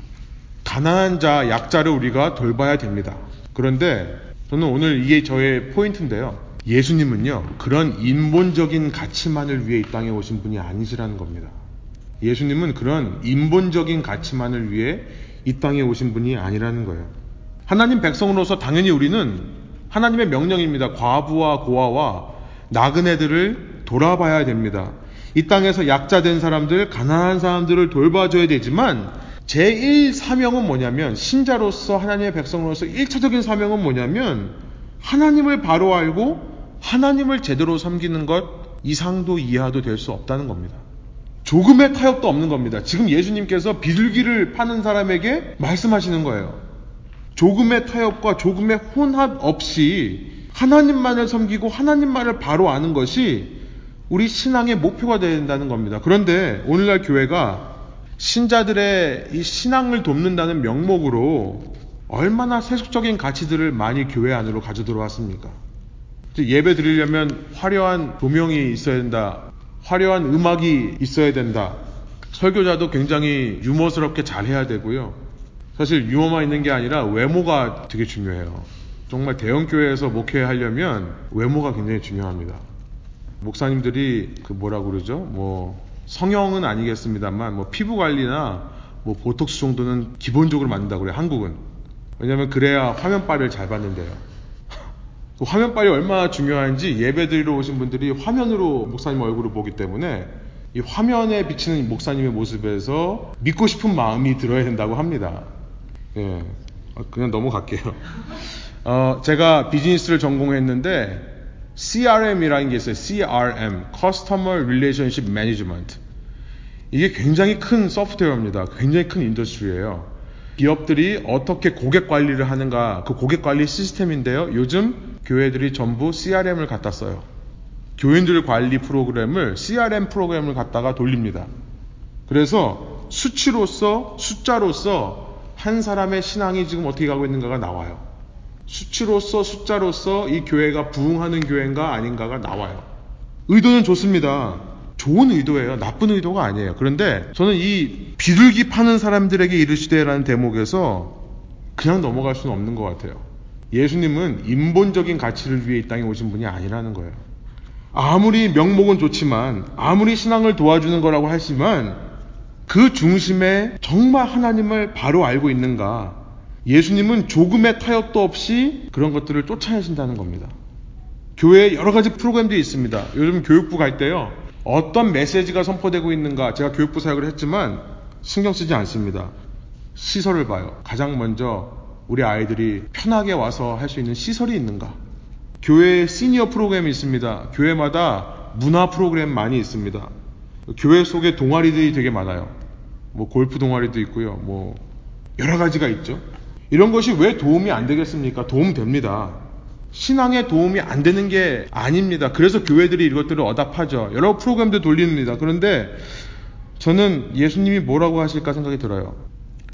가난한 자, 약자를 우리가 돌봐야 됩니다. 그런데 저는 오늘 이게 저의 포인트인데요. 예수님은요, 그런 인본적인 가치만을 위해 이 땅에 오신 분이 아니시라는 겁니다. 예수님은 그런 인본적인 가치만을 위해 이 땅에 오신 분이 아니라는 거예요. 하나님 백성으로서 당연히 우리는 하나님의 명령입니다. 과부와 고아와 나그네들을 돌아봐야 됩니다. 이 땅에서 약자된 사람들, 가난한 사람들을 돌봐줘야 되지만 제1 사명은 뭐냐면 신자로서 하나님의 백성으로서 1차적인 사명은 뭐냐면 하나님을 바로 알고 하나님을 제대로 섬기는 것 이상도 이하도 될 수 없다는 겁니다. 조금의 타협도 없는 겁니다. 지금 예수님께서 비둘기를 파는 사람에게 말씀하시는 거예요. 조금의 타협과 조금의 혼합 없이 하나님만을 섬기고 하나님만을 바로 아는 것이 우리 신앙의 목표가 된다는 겁니다. 그런데 오늘날 교회가 신자들의 이 신앙을 돕는다는 명목으로 얼마나 세속적인 가치들을 많이 교회 안으로 가져 들어왔습니까? 예배 드리려면 화려한 조명이 있어야 된다. 화려한 음악이 있어야 된다. 설교자도 굉장히 유머스럽게 잘 해야 되고요. 사실 유머만 있는 게 아니라 외모가 되게 중요해요. 정말 대형교회에서 목회하려면 외모가 굉장히 중요합니다. 목사님들이 그 뭐라고 그러죠? 뭐 성형은 아니겠습니다만 뭐 피부 관리나 뭐 보톡스 정도는 기본적으로 맞는다고 그래요. 한국은. 왜냐하면 그래야 화면빨을 잘 받는데요. 그 화면빨이 얼마나 중요한지 예배드리러 오신 분들이 화면으로 목사님 얼굴을 보기 때문에 이 화면에 비치는 목사님의 모습에서 믿고 싶은 마음이 들어야 된다고 합니다. 예. 그냥 넘어갈게요. 어, 제가 비즈니스를 전공했는데 CRM이라는 게 있어요. CRM, Customer Relationship Management. 이게 굉장히 큰 소프트웨어입니다. 굉장히 큰 industry예요. 기업들이 어떻게 고객 관리를 하는가 그 고객 관리 시스템인데요. 요즘 교회들이 전부 CRM을 갖다 써요. 교인들 관리 프로그램을 CRM 프로그램을 갖다가 돌립니다. 그래서 수치로서 숫자로서 한 사람의 신앙이 지금 어떻게 가고 있는가가 나와요. 수치로서 숫자로서 이 교회가 부흥하는 교회인가 아닌가가 나와요. 의도는 좋습니다. 좋은 의도예요. 나쁜 의도가 아니에요. 그런데 저는 이 비둘기 파는 사람들에게 이르시되라는 대목에서 그냥 넘어갈 수는 없는 것 같아요. 예수님은 인본적인 가치를 위해 이 땅에 오신 분이 아니라는 거예요. 아무리 명목은 좋지만, 아무리 신앙을 도와주는 거라고 하지만, 그 중심에 정말 하나님을 바로 알고 있는가, 예수님은 조금의 타협도 없이 그런 것들을 쫓아내신다는 겁니다. 교회에 여러 가지 프로그램들이 있습니다. 요즘 교육부 갈 때요. 어떤 메시지가 선포되고 있는가 제가 교육부 사역을 했지만 신경 쓰지 않습니다. 시설을 봐요. 가장 먼저 우리 아이들이 편하게 와서 할 수 있는 시설이 있는가. 교회에 시니어 프로그램이 있습니다. 교회마다 문화 프로그램 많이 있습니다. 교회 속에 동아리들이 되게 많아요. 뭐 골프 동아리도 있고요. 뭐 여러 가지가 있죠. 이런 것이 왜 도움이 안 되겠습니까? 도움 됩니다. 신앙에 도움이 안 되는 게 아닙니다. 그래서 교회들이 이것들을 어답하죠. 여러 프로그램도 돌립니다. 그런데 저는 예수님이 뭐라고 하실까 생각이 들어요.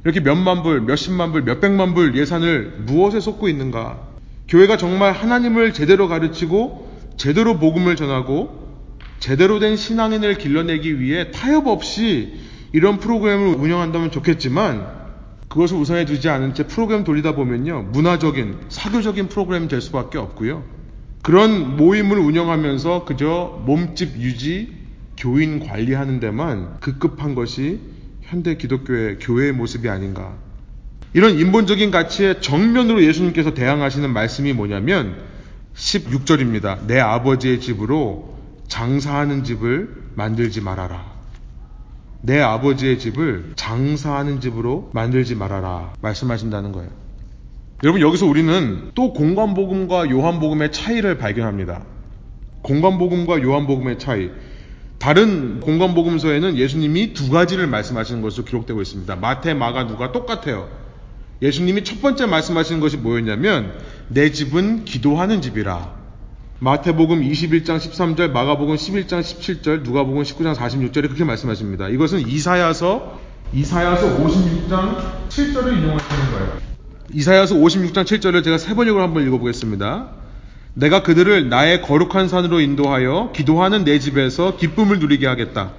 이렇게 몇만 불, 몇십만 불, 몇백만 불 예산을 무엇에 쏟고 있는가? 교회가 정말 하나님을 제대로 가르치고 제대로 복음을 전하고 제대로 된 신앙인을 길러내기 위해 타협 없이 이런 프로그램을 운영한다면 좋겠지만 그것을 우선에 두지 않은 채 프로그램 돌리다 보면요. 문화적인, 사교적인 프로그램이 될 수밖에 없고요. 그런 모임을 운영하면서 그저 몸집 유지, 교인 관리하는 데만 급급한 것이 현대 기독교의 교회의 모습이 아닌가. 이런 인본적인 가치에 정면으로 예수님께서 대항하시는 말씀이 뭐냐면 16절입니다. 내 아버지의 집으로 장사하는 집을 만들지 말아라. 내 아버지의 집을 장사하는 집으로 만들지 말아라 말씀하신다는 거예요. 여러분 여기서 우리는 또 공관복음과 요한복음의 차이를 발견합니다. 공관복음과 요한복음의 차이. 다른 공관복음서에는 예수님이 두 가지를 말씀하시는 것으로 기록되고 있습니다. 마태, 마가, 누가 똑같아요. 예수님이 첫 번째 말씀하시는 것이 뭐였냐면 내 집은 기도하는 집이라. 마태복음 21장 13절, 마가복음 11장 17절, 누가복음 19장 46절에 그렇게 말씀하십니다. 이것은 이사야서 이사야서 56장 7절을 인용하시는 거예요. 이사야서 56장 7절을 제가 세 번역으로 한번 읽어보겠습니다. 내가 그들을 나의 거룩한 산으로 인도하여 기도하는 내 집에서 기쁨을 누리게 하겠다.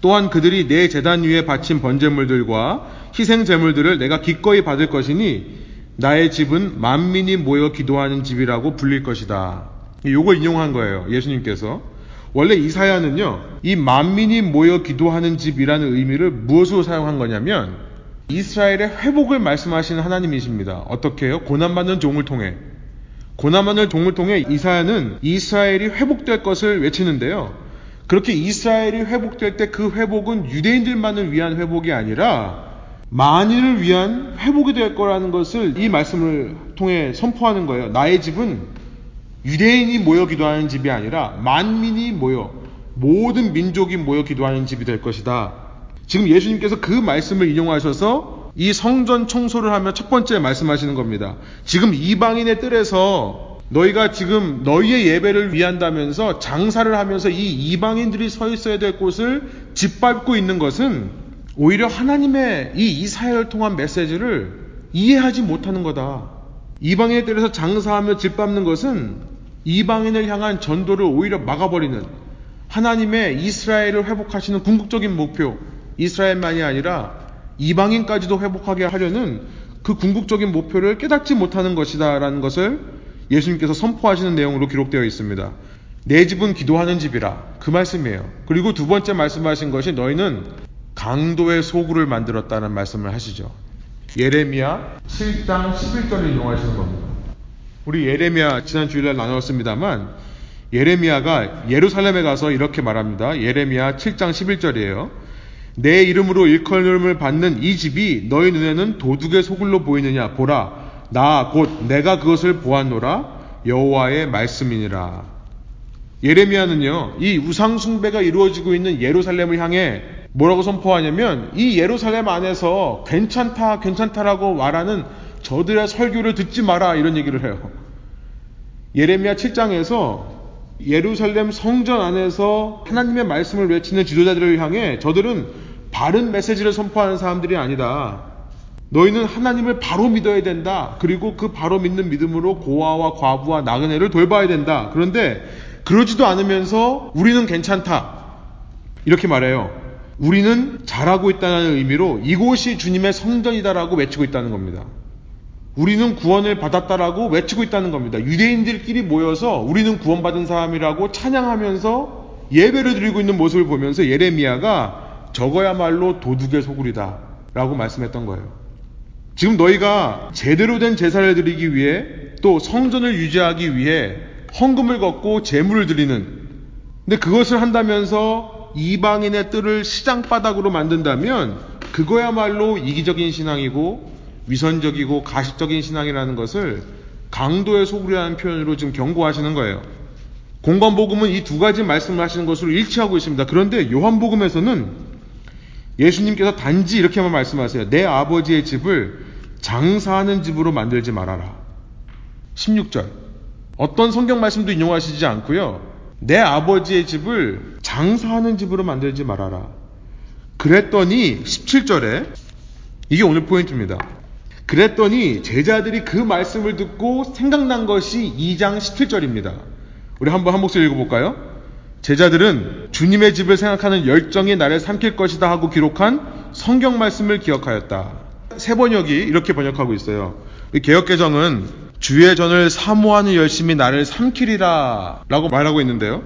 또한 그들이 내 재단 위에 바친 번제물들과 희생 제물들을 내가 기꺼이 받을 것이니 나의 집은 만민이 모여 기도하는 집이라고 불릴 것이다. 요걸 인용한 거예요. 예수님께서. 원래 이사야는요, 이 만민이 모여 기도하는 집이라는 의미를 무엇으로 사용한 거냐면, 이스라엘의 회복을 말씀하시는 하나님이십니다. 어떻게 해요? 고난받는 종을 통해. 고난받는 종을 통해 이사야는 이스라엘이 회복될 것을 외치는데요. 그렇게 이스라엘이 회복될 때 그 회복은 유대인들만을 위한 회복이 아니라 만인을 위한 회복이 될 거라는 것을 이 말씀을 통해 선포하는 거예요. 나의 집은 유대인이 모여 기도하는 집이 아니라 만민이 모여 모든 민족이 모여 기도하는 집이 될 것이다. 지금 예수님께서 그 말씀을 인용하셔서 이 성전 청소를 하며 첫 번째 말씀하시는 겁니다. 지금 이방인의 뜰에서 너희가 지금 너희의 예배를 위한다면서 장사를 하면서 이 이방인들이 서 있어야 될 곳을 짓밟고 있는 것은 오히려 하나님의 이 이사야를 통한 메시지를 이해하지 못하는 거다. 이방인의 뜰에서 장사하며 짓밟는 것은 이방인을 향한 전도를 오히려 막아버리는 하나님의 이스라엘을 회복하시는 궁극적인 목표, 이스라엘만이 아니라 이방인까지도 회복하게 하려는 그 궁극적인 목표를 깨닫지 못하는 것이다라는 것을 예수님께서 선포하시는 내용으로 기록되어 있습니다. 내 집은 기도하는 집이라 그 말씀이에요. 그리고 두 번째 말씀하신 것이 너희는 강도의 소굴을 만들었다는 말씀을 하시죠. 예레미야 7장 11절을 인용하시는 겁니다. 우리 예레미야 지난 주일날 나누었습니다만 예레미야가 예루살렘에 가서 이렇게 말합니다. 예레미야 7장 11절이에요. 내 이름으로 일컬음을 받는 이 집이 너희 눈에는 도둑의 소굴로 보이느냐 보라 나 곧 내가 그것을 보았노라 여호와의 말씀이니라. 예레미야는요, 이 우상 숭배가 이루어지고 있는 예루살렘을 향해 뭐라고 선포하냐면 이 예루살렘 안에서 괜찮다, 괜찮다라고 말하는 저들의 설교를 듣지 마라 이런 얘기를 해요. 예레미야 7장에서 예루살렘 성전 안에서 하나님의 말씀을 외치는 지도자들을 향해 저들은 바른 메시지를 선포하는 사람들이 아니다. 너희는 하나님을 바로 믿어야 된다. 그리고 그 바로 믿는 믿음으로 고아와 과부와 나그네를 돌봐야 된다. 그런데 그러지도 않으면서 우리는 괜찮다. 이렇게 말해요. 우리는 잘하고 있다는 의미로 이곳이 주님의 성전이다라고 외치고 있다는 겁니다. 우리는 구원을 받았다라고 외치고 있다는 겁니다. 유대인들끼리 모여서 우리는 구원받은 사람이라고 찬양하면서 예배를 드리고 있는 모습을 보면서 예레미야가 저거야말로 도둑의 소굴이다 라고 말씀했던 거예요. 지금 너희가 제대로 된 제사를 드리기 위해 또 성전을 유지하기 위해 헌금을 걷고 재물을 드리는 근데 그것을 한다면서 이방인의 뜰을 시장바닥으로 만든다면 그거야말로 이기적인 신앙이고 위선적이고 가식적인 신앙이라는 것을 강도의 소굴이라는 표현으로 지금 경고하시는 거예요. 공관복음은 이 두 가지 말씀을 하시는 것으로 일치하고 있습니다. 그런데 요한복음에서는 예수님께서 단지 이렇게만 말씀하세요. 내 아버지의 집을 장사하는 집으로 만들지 말아라. 16절. 어떤 성경 말씀도 인용하시지 않고요. 내 아버지의 집을 장사하는 집으로 만들지 말아라. 그랬더니 17절에 이게 오늘 포인트입니다. 그랬더니 제자들이 그 말씀을 듣고 생각난 것이 2장 17절입니다. 우리 한번 한 목소리 읽어볼까요? 제자들은 주님의 집을 생각하는 열정이 나를 삼킬 것이다 하고 기록한 성경 말씀을 기억하였다. 세 번역이 이렇게 번역하고 있어요. 개혁개정은 주의 전을 사모하는 열심이 나를 삼키리라 라고 말하고 있는데요.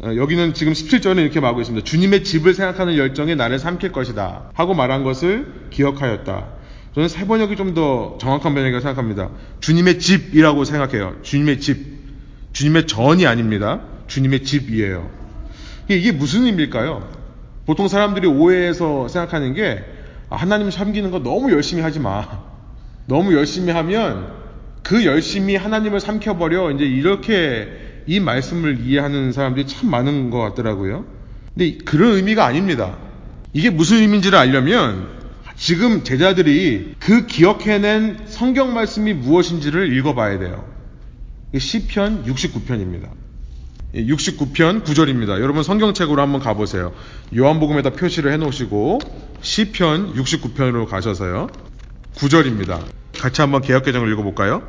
어, 여기는 지금 17절에 이렇게 말하고 있습니다. 주님의 집을 생각하는 열정이 나를 삼킬 것이다 하고 말한 것을 기억하였다. 저는 세 번역이 좀 더 정확한 번역이라고 생각합니다. 주님의 집이라고 생각해요. 주님의 집. 주님의 전이 아닙니다. 주님의 집이에요. 이게 무슨 의미일까요? 보통 사람들이 오해해서 생각하는 게 아, 하나님 섬기는 거 너무 열심히 하지 마. 너무 열심히 하면 그 열심히 하나님을 삼켜버려. 이제 이렇게 이 말씀을 이해하는 사람들이 참 많은 것 같더라고요. 근데 그런 의미가 아닙니다. 이게 무슨 의미인지를 알려면 지금 제자들이 그 기억해낸 성경 말씀이 무엇인지를 읽어봐야 돼요. 시편 69편입니다. 69편 9절입니다. 여러분 성경책으로 한번 가보세요. 요한복음에다 표시를 해놓으시고 시편 69편으로 가셔서요. 9절입니다. 같이 한번 개혁개정을 읽어볼까요?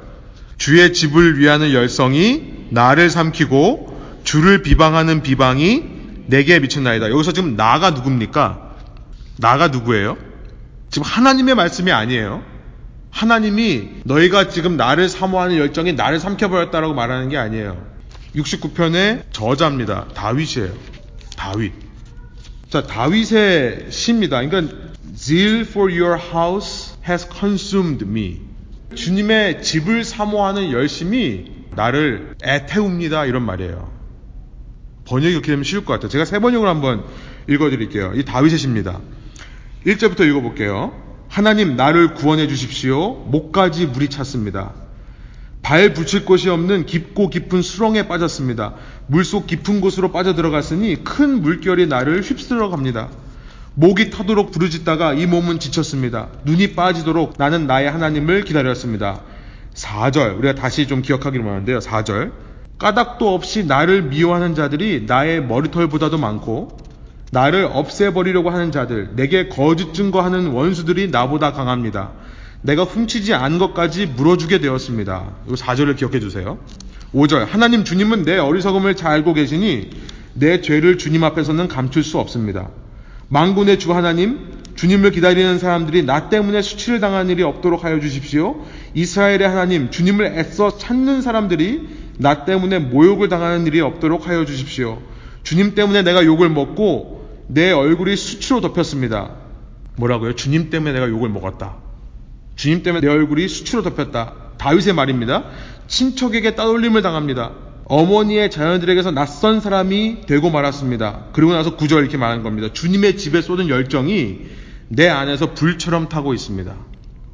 주의 집을 위하는 열성이 나를 삼키고 주를 비방하는 비방이 내게 미쳤나이다. 여기서 지금 나가 누굽니까? 나가 누구예요? 지금 하나님의 말씀이 아니에요. 하나님이 너희가 지금 나를 사모하는 열정이 나를 삼켜버렸다라고 말하는 게 아니에요. 69편의 저자입니다. 다윗이에요. 다윗. 자, 다윗의 시입니다. 그러니까 Zeal for your house has consumed me. 주님의 집을 사모하는 열심이 나를 애태웁니다. 이런 말이에요. 번역이 이렇게 되면 쉬울 것 같아요. 제가 세 번역을 한번 읽어드릴게요. 이 다윗의 시입니다. 1절부터 읽어볼게요. 하나님 나를 구원해 주십시오. 목까지 물이 찼습니다. 발 붙일 곳이 없는 깊고 깊은 수렁에 빠졌습니다. 물속 깊은 곳으로 빠져 들어갔으니 큰 물결이 나를 휩쓸어 갑니다. 목이 타도록 부르짖다가 이 몸은 지쳤습니다. 눈이 빠지도록 나는 나의 하나님을 기다렸습니다. 4절, 우리가 다시 좀 기억하기를 원하는데요. 4절. 까닭도 없이 나를 미워하는 자들이 나의 머리털보다도 많고, 나를 없애버리려고 하는 자들, 내게 거짓 증거하는 원수들이 나보다 강합니다. 내가 훔치지 않은 것까지 물어주게 되었습니다. 이 4절을 기억해 주세요. 5절. 하나님 주님은 내 어리석음을 잘 알고 계시니 내 죄를 주님 앞에서는 감출 수 없습니다. 망군의 주 하나님, 주님을 기다리는 사람들이 나 때문에 수치를 당하는 일이 없도록 하여 주십시오. 이스라엘의 하나님, 주님을 애써 찾는 사람들이 나 때문에 모욕을 당하는 일이 없도록 하여 주십시오. 주님 때문에 내가 욕을 먹고 내 얼굴이 수치로 덮였습니다. 뭐라고요? 주님 때문에 내가 욕을 먹었다. 주님 때문에 내 얼굴이 수치로 덮였다. 다윗의 말입니다. 친척에게 따돌림을 당합니다. 어머니의 자녀들에게서 낯선 사람이 되고 말았습니다. 그리고 나서 구절 이렇게 말하는 겁니다. 주님의 집에 쏟은 열정이 내 안에서 불처럼 타고 있습니다.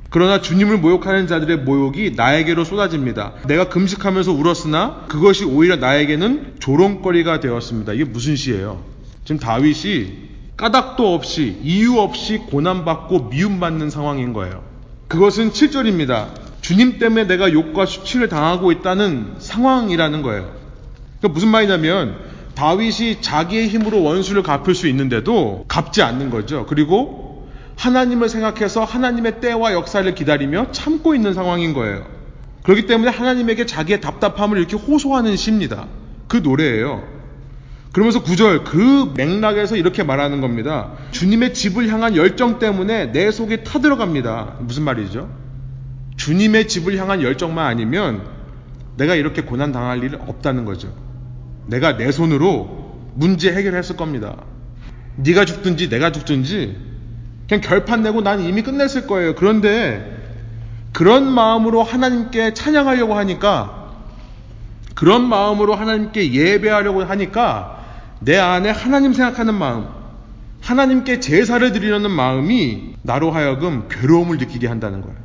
그러나 주님을 모욕하는 자들의 모욕이 나에게로 쏟아집니다. 내가 금식하면서 울었으나 그것이 오히려 나에게는 조롱거리가 되었습니다. 이게 무슨 시예요? 지금 다윗이 까닭도 없이 이유 없이 고난받고 미움받는 상황인 거예요. 그것은 7절입니다. 주님 때문에 내가 욕과 수치를 당하고 있다는 상황이라는 거예요. 그러니까 무슨 말이냐면 다윗이 자기의 힘으로 원수를 갚을 수 있는데도 갚지 않는 거죠. 그리고 하나님을 생각해서 하나님의 때와 역사를 기다리며 참고 있는 상황인 거예요. 그렇기 때문에 하나님에게 자기의 답답함을 이렇게 호소하는 시입니다. 그 노래예요. 그러면서 구절 그 맥락에서 이렇게 말하는 겁니다. 주님의 집을 향한 열정 때문에 내 속에 타들어갑니다. 무슨 말이죠? 주님의 집을 향한 열정만 아니면 내가 이렇게 고난 당할 일 없다는 거죠. 내가 내 손으로 문제 해결했을 겁니다. 네가 죽든지 내가 죽든지 그냥 결판 내고 난 이미 끝냈을 거예요. 그런데 그런 마음으로 하나님께 찬양하려고 하니까 그런 마음으로 하나님께 예배하려고 하니까 내 안에 하나님 생각하는 마음, 하나님께 제사를 드리려는 마음이 나로 하여금 괴로움을 느끼게 한다는 거예요.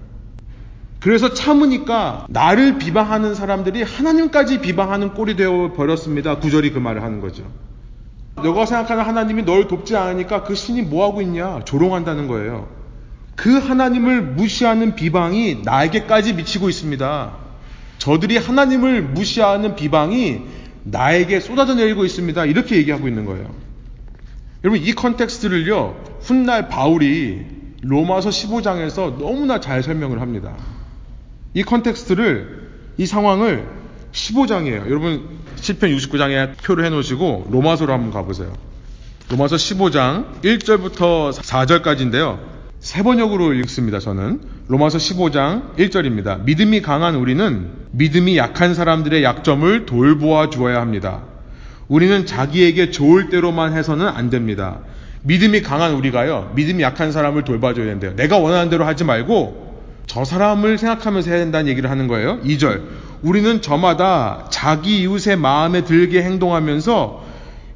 그래서 참으니까 나를 비방하는 사람들이 하나님까지 비방하는 꼴이 되어 버렸습니다. 구절이 그 말을 하는 거죠. 너가 생각하는 하나님이 널 돕지 않으니까 그 신이 뭐하고 있냐? 조롱한다는 거예요. 그 하나님을 무시하는 비방이 나에게까지 미치고 있습니다. 저들이 하나님을 무시하는 비방이 나에게 쏟아져 내리고 있습니다. 이렇게 얘기하고 있는 거예요. 여러분, 이 context를요, 훗날 바울이 로마서 15장에서 너무나 잘 설명을 합니다. 이 context를 이 상황을 15장이에요. 여러분 시편 69장에 표를 해 놓으시고 로마서로 한번 가 보세요. 로마서 15장 1절부터 4절까지인데요. 새번역으로 읽습니다. 저는 로마서 15장 1절입니다. 믿음이 강한 우리는 믿음이 약한 사람들의 약점을 돌보아 주어야 합니다. 우리는 자기에게 좋을 대로만 해서는 안 됩니다. 믿음이 강한 우리가요. 믿음이 약한 사람을 돌봐줘야 된대요. 내가 원하는 대로 하지 말고 저 사람을 생각하면서 해야 된다는 얘기를 하는 거예요. 2절. 우리는 저마다 자기 이웃의 마음에 들게 행동하면서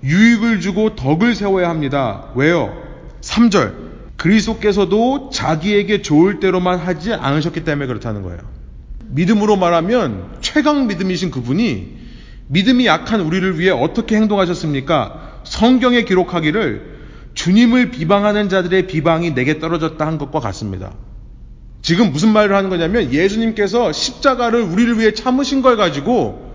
유익을 주고 덕을 세워야 합니다. 왜요? 3절. 그리스도께서도 자기에게 좋을 대로만 하지 않으셨기 때문에 그렇다는 거예요. 믿음으로 말하면 최강 믿음이신 그분이 믿음이 약한 우리를 위해 어떻게 행동하셨습니까? 성경에 기록하기를 주님을 비방하는 자들의 비방이 내게 떨어졌다 한 것과 같습니다. 지금 무슨 말을 하는 거냐면 예수님께서 십자가를 우리를 위해 참으신 걸 가지고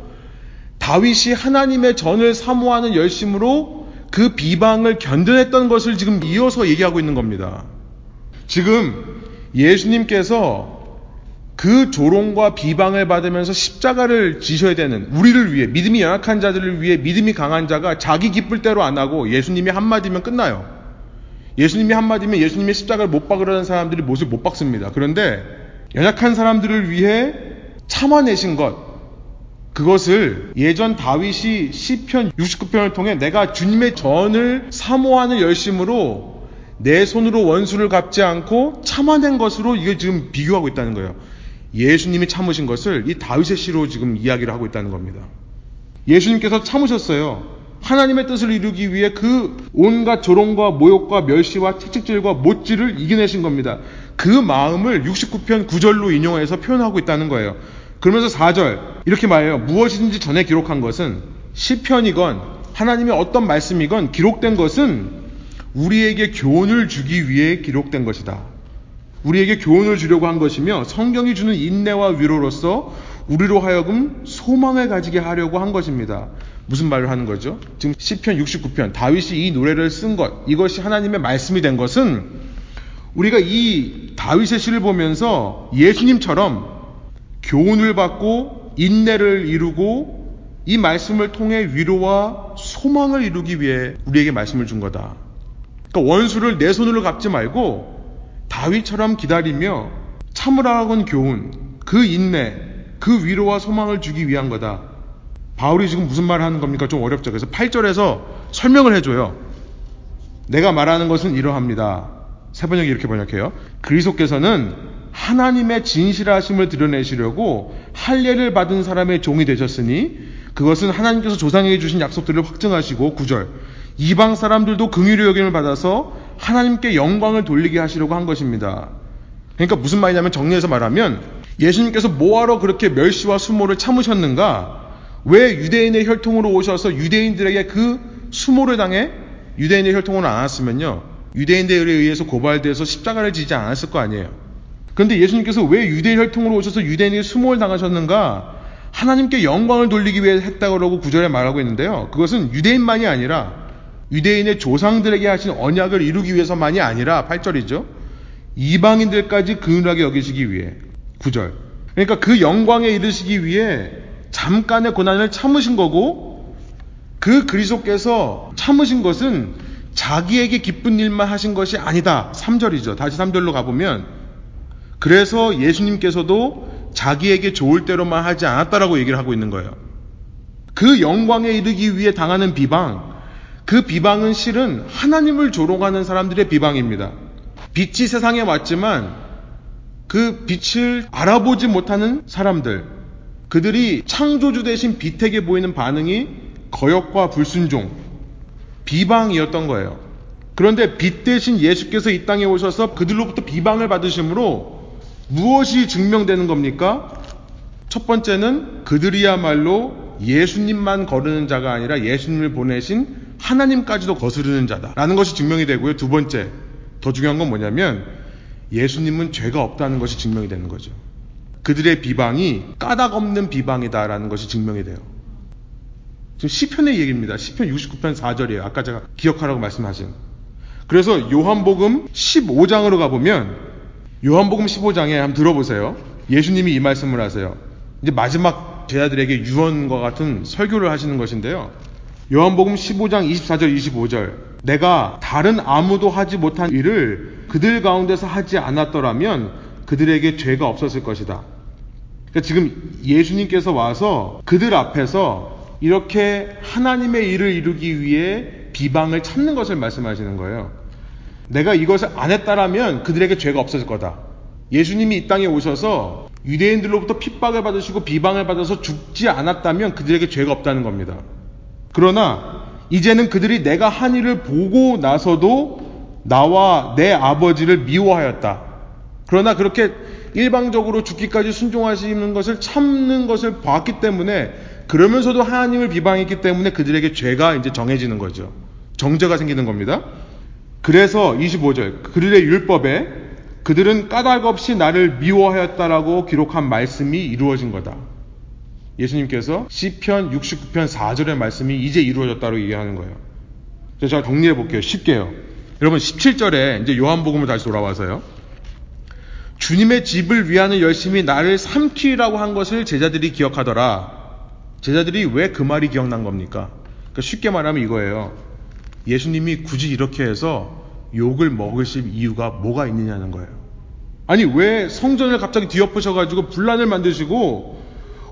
다윗이 하나님의 전을 사모하는 열심으로 그 비방을 견뎌냈던 것을 지금 이어서 얘기하고 있는 겁니다. 지금 예수님께서 그 조롱과 비방을 받으면서 십자가를 지셔야 되는 우리를 위해 믿음이 연약한 자들을 위해 믿음이 강한 자가 자기 기쁠 대로 안 하고 예수님이 한마디면 끝나요. 예수님이 한마디면 예수님의 십자가를 못 박으려는 사람들이 못을 못 박습니다. 그런데 연약한 사람들을 위해 참아내신 것, 그것을 예전 다윗이 시편 69편을 통해 내가 주님의 전을 사모하는 열심으로 내 손으로 원수를 갚지 않고 참아낸 것으로 이게 지금 비교하고 있다는 거예요. 예수님이 참으신 것을 이 다윗의 시로 지금 이야기를 하고 있다는 겁니다. 예수님께서 참으셨어요. 하나님의 뜻을 이루기 위해 그 온갖 조롱과 모욕과 멸시와 채찍질과 못질을 이겨내신 겁니다. 그 마음을 69편 9절로 인용해서 표현하고 있다는 거예요. 그러면서 4절 이렇게 말해요. 무엇이든지 전에 기록한 것은 시편이건 하나님의 어떤 말씀이건 기록된 것은 우리에게 교훈을 주기 위해 기록된 것이다. 우리에게 교훈을 주려고 한 것이며 성경이 주는 인내와 위로로서 우리로 하여금 소망을 가지게 하려고 한 것입니다. 무슨 말을 하는 거죠? 지금 시편 69편 다윗이 이 노래를 쓴 것, 이것이 하나님의 말씀이 된 것은 우리가 이 다윗의 시를 보면서 예수님처럼 교훈을 받고 인내를 이루고 이 말씀을 통해 위로와 소망을 이루기 위해 우리에게 말씀을 준 거다. 그러니까 원수를 내 손으로 갚지 말고 다윗처럼 기다리며 참으라고는 교훈, 그 인내, 그 위로와 소망을 주기 위한 거다. 바울이 지금 무슨 말을 하는 겁니까? 좀 어렵죠. 그래서 8절에서 설명을 해줘요. 내가 말하는 것은 이러합니다. 세번역이 이렇게 번역해요. 그리스도께서는 하나님의 진실하심을 드러내시려고 할례를 받은 사람의 종이 되셨으니 그것은 하나님께서 조상에게 주신 약속들을 확증하시고 9절 이방 사람들도 긍휼의 여김을 받아서 하나님께 영광을 돌리게 하시려고 한 것입니다. 그러니까 무슨 말이냐면 정리해서 말하면 예수님께서 뭐하러 그렇게 멸시와 수모를 참으셨는가? 왜 유대인의 혈통으로 오셔서 유대인들에게 그 수모를 당해 유대인의 혈통으로 안 왔으면요. 유대인들에 의해서 고발돼서 십자가를 지지 않았을 거 아니에요. 그런데 예수님께서 왜 유대 혈통으로 오셔서 유대인에게 수모를 당하셨는가? 하나님께 영광을 돌리기 위해 했다고 구절에 말하고 있는데요. 그것은 유대인만이 아니라 유대인의 조상들에게 하신 언약을 이루기 위해서만이 아니라 8절이죠. 이방인들까지 근하게 여기시기 위해 9절. 그러니까 그 영광에 이르시기 위해 잠깐의 고난을 참으신 거고 그 그리스도께서 참으신 것은 자기에게 기쁜 일만 하신 것이 아니다. 3절이죠. 다시 3절로 가보면 그래서 예수님께서도 자기에게 좋을 대로만 하지 않았다라고 얘기를 하고 있는 거예요. 그 영광에 이르기 위해 당하는 비방, 그 비방은 실은 하나님을 조롱하는 사람들의 비방입니다. 빛이 세상에 왔지만 그 빛을 알아보지 못하는 사람들, 그들이 창조주 대신 빛에게 보이는 반응이 거역과 불순종, 비방이었던 거예요. 그런데 빛 대신 예수께서 이 땅에 오셔서 그들로부터 비방을 받으심으로 무엇이 증명되는 겁니까? 첫 번째는 그들이야말로 예수님만 거르는 자가 아니라 예수님을 보내신 하나님까지도 거스르는 자다라는 것이 증명이 되고요. 두 번째, 더 중요한 건 뭐냐면 예수님은 죄가 없다는 것이 증명이 되는 거죠. 그들의 비방이 까닭 없는 비방이다라는 것이 증명이 돼요. 지금 시편의 얘기입니다. 시편 69편 4절이에요. 아까 제가 기억하라고 말씀하신. 그래서 요한복음 15장으로 가보면 요한복음 15장에 한번 들어보세요. 예수님이 이 말씀을 하세요. 이제 마지막 제자들에게 유언과 같은 설교를 하시는 것인데요. 요한복음 15장 24절 25절 내가 다른 아무도 하지 못한 일을 그들 가운데서 하지 않았더라면 그들에게 죄가 없었을 것이다. 그러니까 지금 예수님께서 와서 그들 앞에서 이렇게 하나님의 일을 이루기 위해 비방을 참는 것을 말씀하시는 거예요. 내가 이것을 안 했다라면 그들에게 죄가 없었을 거다. 예수님이 이 땅에 오셔서 유대인들로부터 핍박을 받으시고 비방을 받아서 죽지 않았다면 그들에게 죄가 없다는 겁니다. 그러나 이제는 그들이 내가 한 일을 보고 나서도 나와 내 아버지를 미워하였다. 그러나 그렇게 일방적으로 죽기까지 순종하시는 것을 참는 것을 봤기 때문에 그러면서도 하나님을 비방했기 때문에 그들에게 죄가 이제 정해지는 거죠. 정죄가 생기는 겁니다. 그래서 25절 그들의 율법에 그들은 까닭 없이 나를 미워하였다라고 기록한 말씀이 이루어진 거다. 예수님께서 시편 69편 4절의 말씀이 이제 이루어졌다고 얘기하는 거예요. 제가 정리해 볼게요. 쉽게요. 여러분 17절에 이제 요한복음을 다시 돌아와서요. 주님의 집을 위하는 열심히 나를 삼키라고 한 것을 제자들이 기억하더라. 제자들이 왜 그 말이 기억난 겁니까? 그러니까 쉽게 말하면 이거예요. 예수님이 굳이 이렇게 해서 욕을 먹으실 이유가 뭐가 있느냐는 거예요. 아니 왜 성전을 갑자기 뒤엎으셔가지고 분란을 만드시고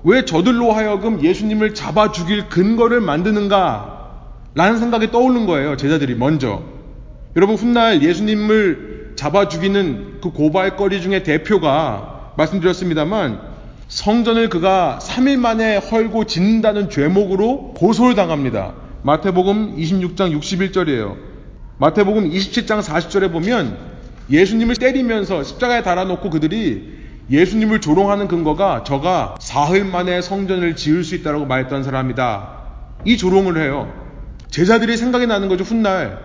왜 저들로 하여금 예수님을 잡아 죽일 근거를 만드는가? 라는 생각이 떠오른 거예요. 제자들이 먼저. 여러분 훗날 예수님을 잡아 죽이는 그 고발거리 중에 대표가 말씀드렸습니다만 성전을 그가 3일 만에 헐고 짓는다는 죄목으로 고소를 당합니다. 마태복음 26장 61절이에요. 마태복음 27장 40절에 보면 예수님을 때리면서 십자가에 달아놓고 그들이 예수님을 조롱하는 근거가 저가 사흘 만에 성전을 지을 수 있다고 말했던 사람이다. 이 조롱을 해요. 제자들이 생각이 나는 거죠, 훗날.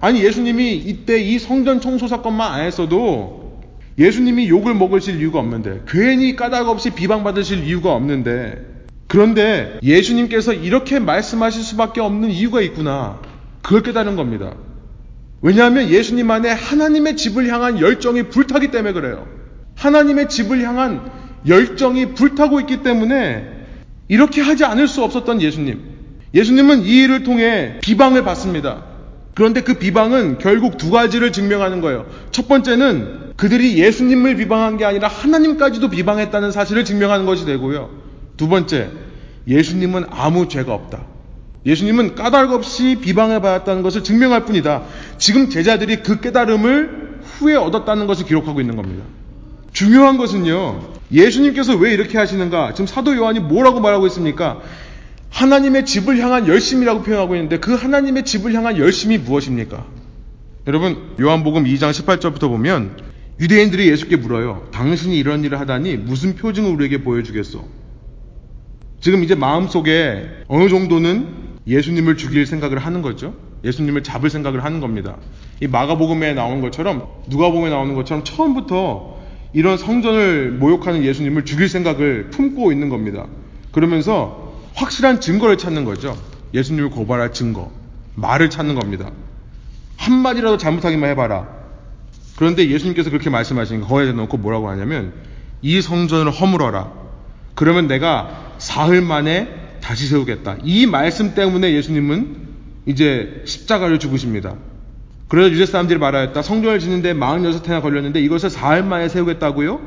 아니, 예수님이 이때 이 성전 청소 사건만 안 했어도 예수님이 욕을 먹으실 이유가 없는데, 괜히 까닭 없이 비방받으실 이유가 없는데, 그런데 예수님께서 이렇게 말씀하실 수밖에 없는 이유가 있구나. 그걸 깨달은 겁니다. 왜냐하면 예수님 안에 하나님의 집을 향한 열정이 불타기 때문에 그래요. 하나님의 집을 향한 열정이 불타고 있기 때문에 이렇게 하지 않을 수 없었던 예수님. 예수님은 이 일을 통해 비방을 받습니다. 그런데 그 비방은 결국 두 가지를 증명하는 거예요. 첫 번째는 그들이 예수님을 비방한 게 아니라 하나님까지도 비방했다는 사실을 증명하는 것이 되고요. 두 번째, 예수님은 아무 죄가 없다. 예수님은 까닭 없이 비방을 받았다는 것을 증명할 뿐이다. 지금 제자들이 그 깨달음을 후에 얻었다는 것을 기록하고 있는 겁니다. 중요한 것은요, 예수님께서 왜 이렇게 하시는가? 지금 사도 요한이 뭐라고 말하고 있습니까? 하나님의 집을 향한 열심이라고 표현하고 있는데 그 하나님의 집을 향한 열심이 무엇입니까? 여러분, 요한복음 2장 18절부터 보면 유대인들이 예수께 물어요. 당신이 이런 일을 하다니 무슨 표징을 우리에게 보여주겠소? 지금 이제 마음속에 어느 정도는 예수님을 죽일 생각을 하는 거죠. 예수님을 잡을 생각을 하는 겁니다. 이 마가복음에 나오는 것처럼 누가복음에 나오는 것처럼 처음부터 이런 성전을 모욕하는 예수님을 죽일 생각을 품고 있는 겁니다. 그러면서 확실한 증거를 찾는 거죠. 예수님을 고발할 증거. 말을 찾는 겁니다. 한마디라도 잘못하기만 해봐라. 그런데 예수님께서 그렇게 말씀하시는 거에 놓고 뭐라고 하냐면 이 성전을 허물어라. 그러면 내가 사흘 만에 다시 세우겠다. 이 말씀 때문에 예수님은 이제 십자가를 죽으십니다. 그래서 유대 사람들이 말하였다. 성전을 짓는데 46해나 걸렸는데 이것을 사흘 만에 세우겠다고요?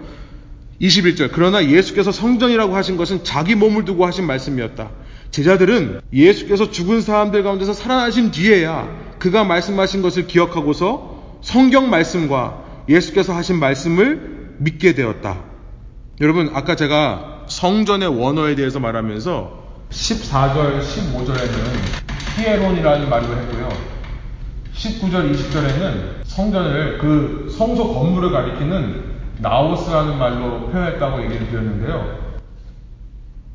21절. 그러나 예수께서 성전이라고 하신 것은 자기 몸을 두고 하신 말씀이었다. 제자들은 예수께서 죽은 사람들 가운데서 살아나신 뒤에야 그가 말씀하신 것을 기억하고서 성경 말씀과 예수께서 하신 말씀을 믿게 되었다. 여러분, 아까 제가 성전의 원어에 대해서 말하면서 14절, 15절에는 히에론이라는 말을 했고요. 19절, 20절에는 성전을 그 성소 건물을 가리키는 나오스라는 말로 표현했다고 얘기를 드렸는데요.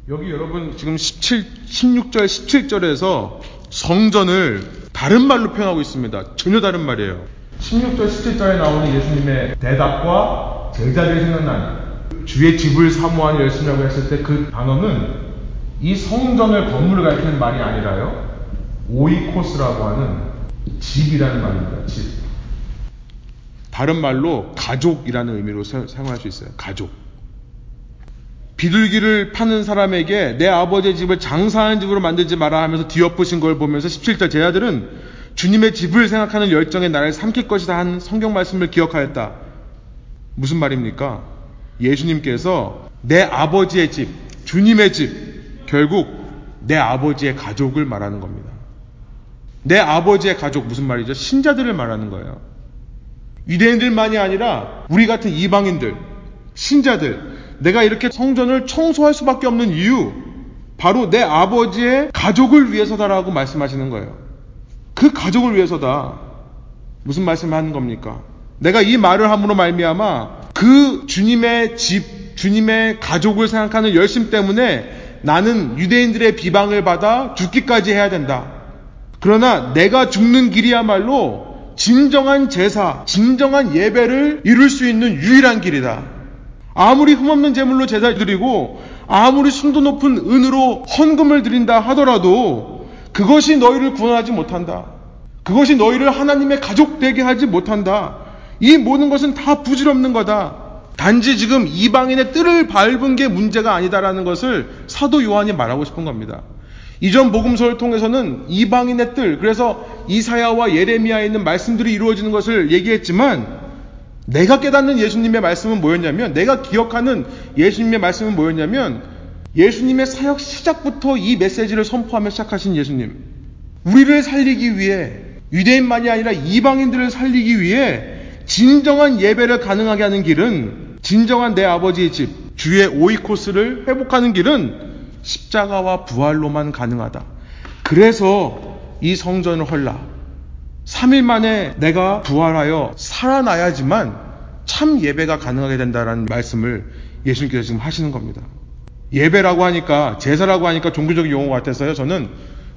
여기 여러분 지금 17, 16절, 17절에서 성전을 다른 말로 표현하고 있습니다. 전혀 다른 말이에요. 16절, 17절에 나오는 예수님의 대답과 제자들이 생각난 주의 집을 사모하는 열심이라고 했을 때 그 단어는 이 성전을 건물을 가리키는 말이 아니라요. 오이코스라고 하는 집이라는 말입니다. 집. 다른 말로 가족이라는 의미로 사용할 수 있어요. 가족. 비둘기를 파는 사람에게 내 아버지의 집을 장사하는 집으로 만들지 마라 하면서 뒤엎으신 걸 보면서 17절 제자들은 주님의 집을 생각하는 열정에 나를 삼킬 것이다 한 성경 말씀을 기억하였다. 무슨 말입니까? 예수님께서 내 아버지의 집, 주님의 집, 결국 내 아버지의 가족을 말하는 겁니다. 내 아버지의 가족 무슨 말이죠? 신자들을 말하는 거예요. 유대인들만이 아니라 우리 같은 이방인들, 신자들, 내가 이렇게 성전을 청소할 수밖에 없는 이유, 바로 내 아버지의 가족을 위해서다라고 말씀하시는 거예요. 그 가족을 위해서다. 무슨 말씀을 하는 겁니까? 내가 이 말을 함으로 말미암아 그 주님의 집, 주님의 가족을 생각하는 열심 때문에 나는 유대인들의 비방을 받아 죽기까지 해야 된다. 그러나 내가 죽는 길이야말로 진정한 제사, 진정한 예배를 이룰 수 있는 유일한 길이다. 아무리 흠없는 제물로 제사를 드리고 아무리 순도 높은 은으로 헌금을 드린다 하더라도 그것이 너희를 구원하지 못한다. 그것이 너희를 하나님의 가족 되게 하지 못한다. 이 모든 것은 다 부질없는 거다. 단지 지금 이방인의 뜰을 밟은 게 문제가 아니다라는 것을 사도 요한이 말하고 싶은 겁니다. 이전 복음서를 통해서는 이방인의 뜰, 그래서 이사야와 예레미야에 있는 말씀들이 이루어지는 것을 얘기했지만 내가 깨닫는 예수님의 말씀은 뭐였냐면 내가 기억하는 예수님의 말씀은 뭐였냐면 예수님의 사역 시작부터 이 메시지를 선포하며 시작하신 예수님. 우리를 살리기 위해 유대인만이 아니라 이방인들을 살리기 위해 진정한 예배를 가능하게 하는 길은 진정한 내 아버지의 집, 주의 오이코스를 회복하는 길은 십자가와 부활로만 가능하다. 그래서 이 성전을 헐라. 3일 만에 내가 부활하여 살아나야지만 참 예배가 가능하게 된다라는 말씀을 예수님께서 지금 하시는 겁니다. 예배라고 하니까 제사라고 하니까 종교적인 용어 같아서요. 저는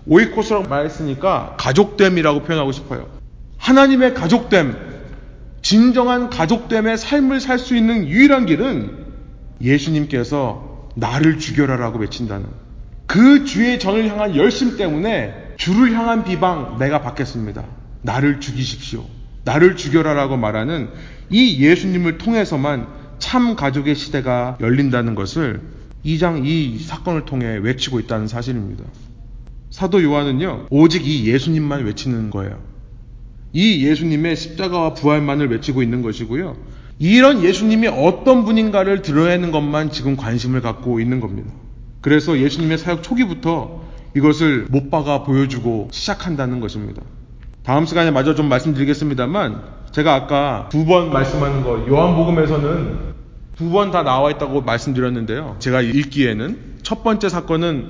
오이코스라고 말했으니까 가족됨이라고 표현하고 싶어요. 하나님의 가족됨, 진정한 가족됨의 삶을 살 수 있는 유일한 길은 예수님께서 나를 죽여라라고 외친다는 그 주의 전을 향한 열심 때문에 주를 향한 비방 내가 받겠습니다. 나를 죽이십시오. 나를 죽여라라고 말하는 이 예수님을 통해서만 참 가족의 시대가 열린다는 것을 2장 이 사건을 통해 외치고 있다는 사실입니다. 사도 요한은요, 오직 이 예수님만 외치는 거예요. 이 예수님의 십자가와 부활만을 외치고 있는 것이고요. 이런 예수님이 어떤 분인가를 드러내는 것만 지금 관심을 갖고 있는 겁니다. 그래서 예수님의 사역 초기부터 이것을 못 박아 보여주고 시작한다는 것입니다. 다음 시간에 마저 좀 말씀드리겠습니다만 제가 아까 두 번 말씀하는 거 요한복음에서는 두 번 다 나와 있다고 말씀드렸는데요. 제가 읽기에는 첫 번째 사건은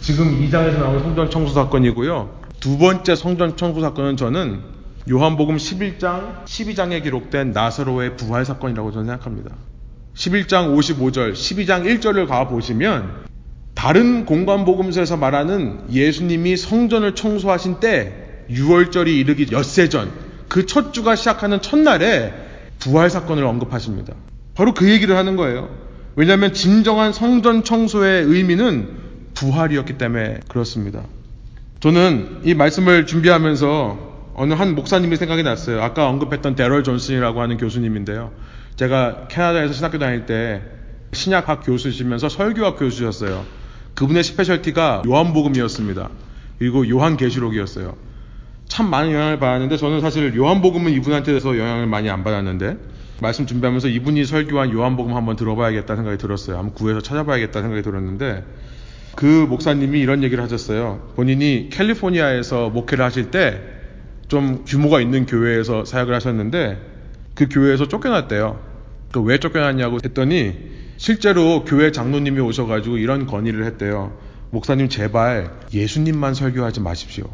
지금 2장에서 나오는 성전 청소 사건이고요. 두 번째 성전 청소 사건은 저는 요한복음 11장, 12장에 기록된 나사로의 부활 사건이라고 저는 생각합니다. 11장 55절, 12장 1절을 가 보시면 다른 공관복음서에서 말하는 예수님이 성전을 청소하신 때 6월절이 이르기 엿새 전, 그 첫 주가 시작하는 첫날에 부활 사건을 언급하십니다. 바로 그 얘기를 하는 거예요. 왜냐하면 진정한 성전 청소의 의미는 부활이었기 때문에 그렇습니다. 저는 이 말씀을 준비하면서 어느 한 목사님이 생각이 났어요. 아까 언급했던 데럴 존슨이라고 하는 교수님인데요. 제가 캐나다에서 신학교 다닐 때 신약학 교수시면서 설교학 교수셨어요. 그분의 specialty가 요한복음이었습니다. 그리고 요한계시록이었어요. 참 많은 영향을 받았는데 저는 사실 요한복음은 이분한테서 영향을 많이 안 받았는데 말씀 준비하면서 이분이 설교한 요한복음 한번 들어봐야겠다 생각이 들었어요. 한번 구해서 찾아봐야겠다 생각이 들었는데 그 목사님이 이런 얘기를 하셨어요. 본인이 캘리포니아에서 목회를 하실 때 좀 규모가 있는 교회에서 사역을 하셨는데 그 교회에서 쫓겨났대요. 그 왜 쫓겨났냐고 했더니 실제로 교회 장로님이 오셔가지고 이런 건의를 했대요. 목사님 제발 예수님만 설교하지 마십시오.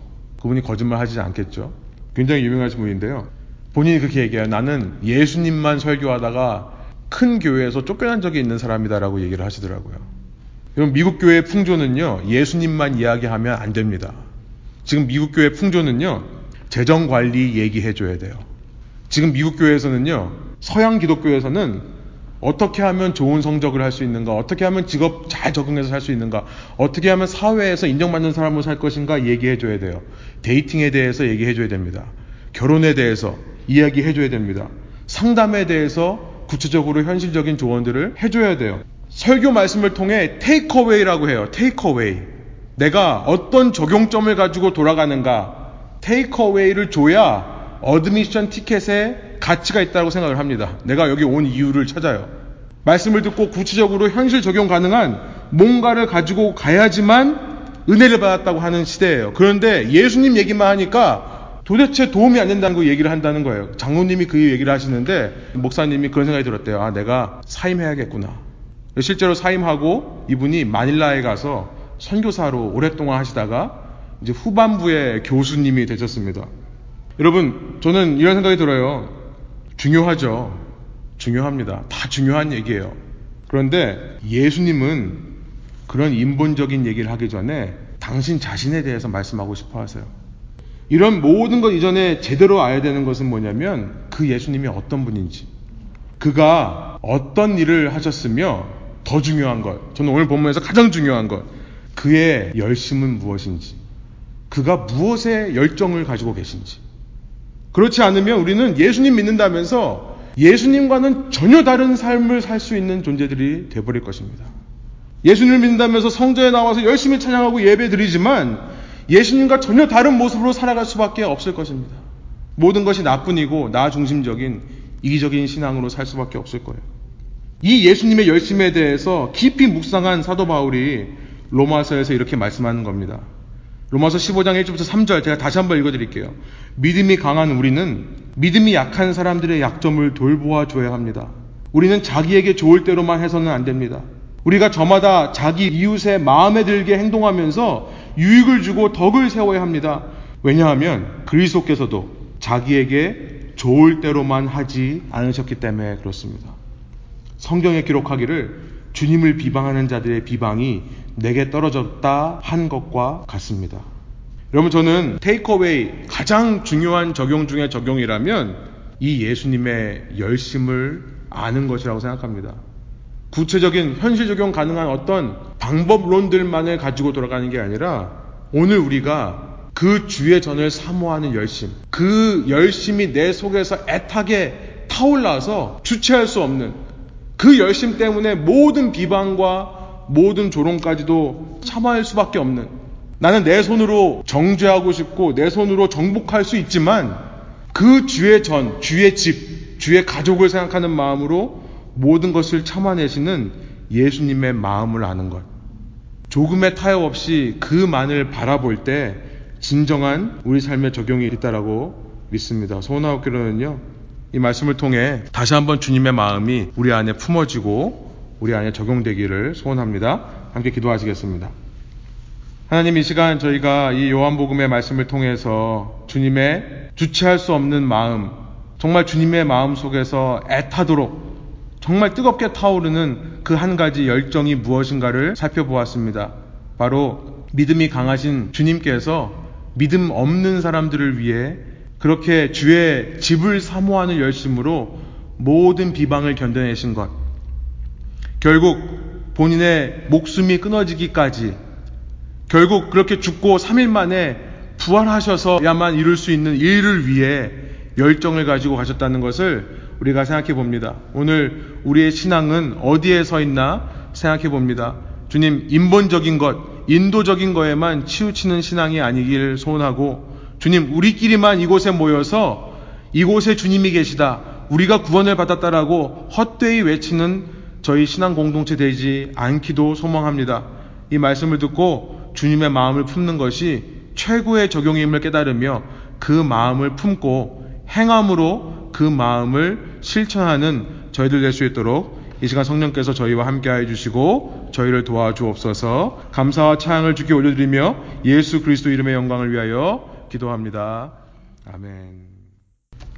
그분이 거짓말 하지 않겠죠. 굉장히 유명하신 분인데요. 본인이 그렇게 얘기해요. 나는 예수님만 설교하다가 큰 교회에서 쫓겨난 적이 있는 사람이다라고 얘기를 하시더라고요. 그럼 미국 교회의 풍조는요, 예수님만 이야기하면 안 됩니다. 지금 미국 교회 풍조는요, 재정 관리 얘기해 줘야 돼요. 지금 미국 교회에서는요, 서양 기독교에서는 어떻게 하면 좋은 성적을 할 수 있는가? 어떻게 하면 직업 잘 적응해서 살 수 있는가? 어떻게 하면 사회에서 인정받는 사람으로 살 것인가? 얘기해 줘야 돼요. dating에 대해서 얘기해 줘야 됩니다. 결혼에 대해서 이야기해 줘야 됩니다. 상담에 대해서 구체적으로 현실적인 조언들을 해줘야 돼요. 설교 말씀을 통해 takeaway라고 해요. takeaway. 내가 어떤 적용점을 가지고 돌아가는가? takeaway를 줘야 admission 티켓에 가치가 있다고 생각을 합니다. 내가 여기 온 이유를 찾아요. 말씀을 듣고 구체적으로 현실 적용 가능한 뭔가를 가지고 가야지만 은혜를 받았다고 하는 시대예요. 그런데 예수님 얘기만 하니까 도대체 도움이 안 된다는 거 얘기를 한다는 거예요. 장로님이 그 얘기를 하시는데 목사님이 그런 생각이 들었대요. 아, 내가 사임해야겠구나. 실제로 사임하고 이분이 마닐라에 가서 선교사로 오랫동안 하시다가 이제 후반부에 교수님이 되셨습니다. 여러분, 저는 이런 생각이 들어요. 중요하죠. 중요합니다. 다 중요한 얘기예요. 그런데 예수님은 그런 인본적인 얘기를 하기 전에 당신 자신에 대해서 말씀하고 싶어 하세요. 이런 모든 것 이전에 제대로 알아야 되는 것은 뭐냐면 그 예수님이 어떤 분인지, 그가 어떤 일을 하셨으며 더 중요한 것, 저는 오늘 본문에서 가장 중요한 것, 그의 열심은 무엇인지, 그가 무엇에 열정을 가지고 계신지. 그렇지 않으면 우리는 예수님 믿는다면서 예수님과는 전혀 다른 삶을 살 수 있는 존재들이 되어버릴 것입니다. 예수님을 믿는다면서 성전에 나와서 열심히 찬양하고 예배 드리지만 예수님과 전혀 다른 모습으로 살아갈 수밖에 없을 것입니다. 모든 것이 나뿐이고 나 중심적인 이기적인 신앙으로 살 수밖에 없을 거예요. 이 예수님의 열심에 대해서 깊이 묵상한 사도 바울이 로마서에서 이렇게 말씀하는 겁니다. 로마서 15장 1절부터 3절 제가 다시 한번 읽어드릴게요. 믿음이 강한 우리는 믿음이 약한 사람들의 약점을 돌보아 줘야 합니다. 우리는 자기에게 좋을 대로만 해서는 안 됩니다. 우리가 저마다 자기 이웃의 마음에 들게 행동하면서 유익을 주고 덕을 세워야 합니다. 왜냐하면 그리스도께서도 자기에게 좋을 대로만 하지 않으셨기 때문에 그렇습니다. 성경에 기록하기를 주님을 비방하는 자들의 비방이 내게 떨어졌다 한 것과 같습니다. 여러분 저는 테이크어웨이 가장 중요한 적용 중의 적용이라면 이 예수님의 열심을 아는 것이라고 생각합니다. 구체적인 현실 적용 가능한 어떤 방법론들만을 가지고 돌아가는 게 아니라 오늘 우리가 그 주의 전을 사모하는 열심, 그 열심이 내 속에서 애타게 타올라서 주체할 수 없는 그 열심 때문에 모든 비방과 모든 조롱까지도 참아할 수밖에 없는 나는 내 손으로 정죄하고 싶고 내 손으로 정복할 수 있지만 그 주의 전, 주의 집, 주의 가족을 생각하는 마음으로 모든 것을 참아내시는 예수님의 마음을 아는 것. 조금의 타협 없이 그만을 바라볼 때 진정한 우리 삶의 적용이 있다라고 믿습니다. 소원하옵기로는요. 이 말씀을 통해 다시 한번 주님의 마음이 우리 안에 품어지고 우리 안에 적용되기를 소원합니다. 함께 기도하시겠습니다. 하나님 이 시간 저희가 이 요한복음의 말씀을 통해서 주님의 주체할 수 없는 마음, 정말 주님의 마음 속에서 애타도록 정말 뜨겁게 타오르는 그 한 가지 열정이 무엇인가를 살펴보았습니다. 바로 믿음이 강하신 주님께서 믿음 없는 사람들을 위해 그렇게 주의 집을 사모하는 열심으로 모든 비방을 견뎌내신 것. 결국 본인의 목숨이 끊어지기까지 결국 그렇게 죽고 3일 만에 부활하셔서야만 이룰 수 있는 일을 위해 열정을 가지고 가셨다는 것을 우리가 생각해 봅니다. 오늘 우리의 신앙은 어디에 서 있나 생각해 봅니다. 주님, 인본적인 것, 인도적인 거에만 치우치는 신앙이 아니길 소원하고, 주님, 우리끼리만 이곳에 모여서 이곳에 주님이 계시다. 우리가 구원을 받았다라고 헛되이 외치는 저희 신앙 공동체 되지 않기도 소망합니다. 이 말씀을 듣고 주님의 마음을 품는 것이 최고의 적용임을 깨달으며 그 마음을 품고 행함으로 그 마음을 실천하는 저희들 될 수 있도록 이 시간 성령께서 저희와 함께해 주시고 저희를 도와주옵소서 감사와 찬양을 주께 올려드리며 예수 그리스도 이름의 영광을 위하여 기도합니다. 아멘.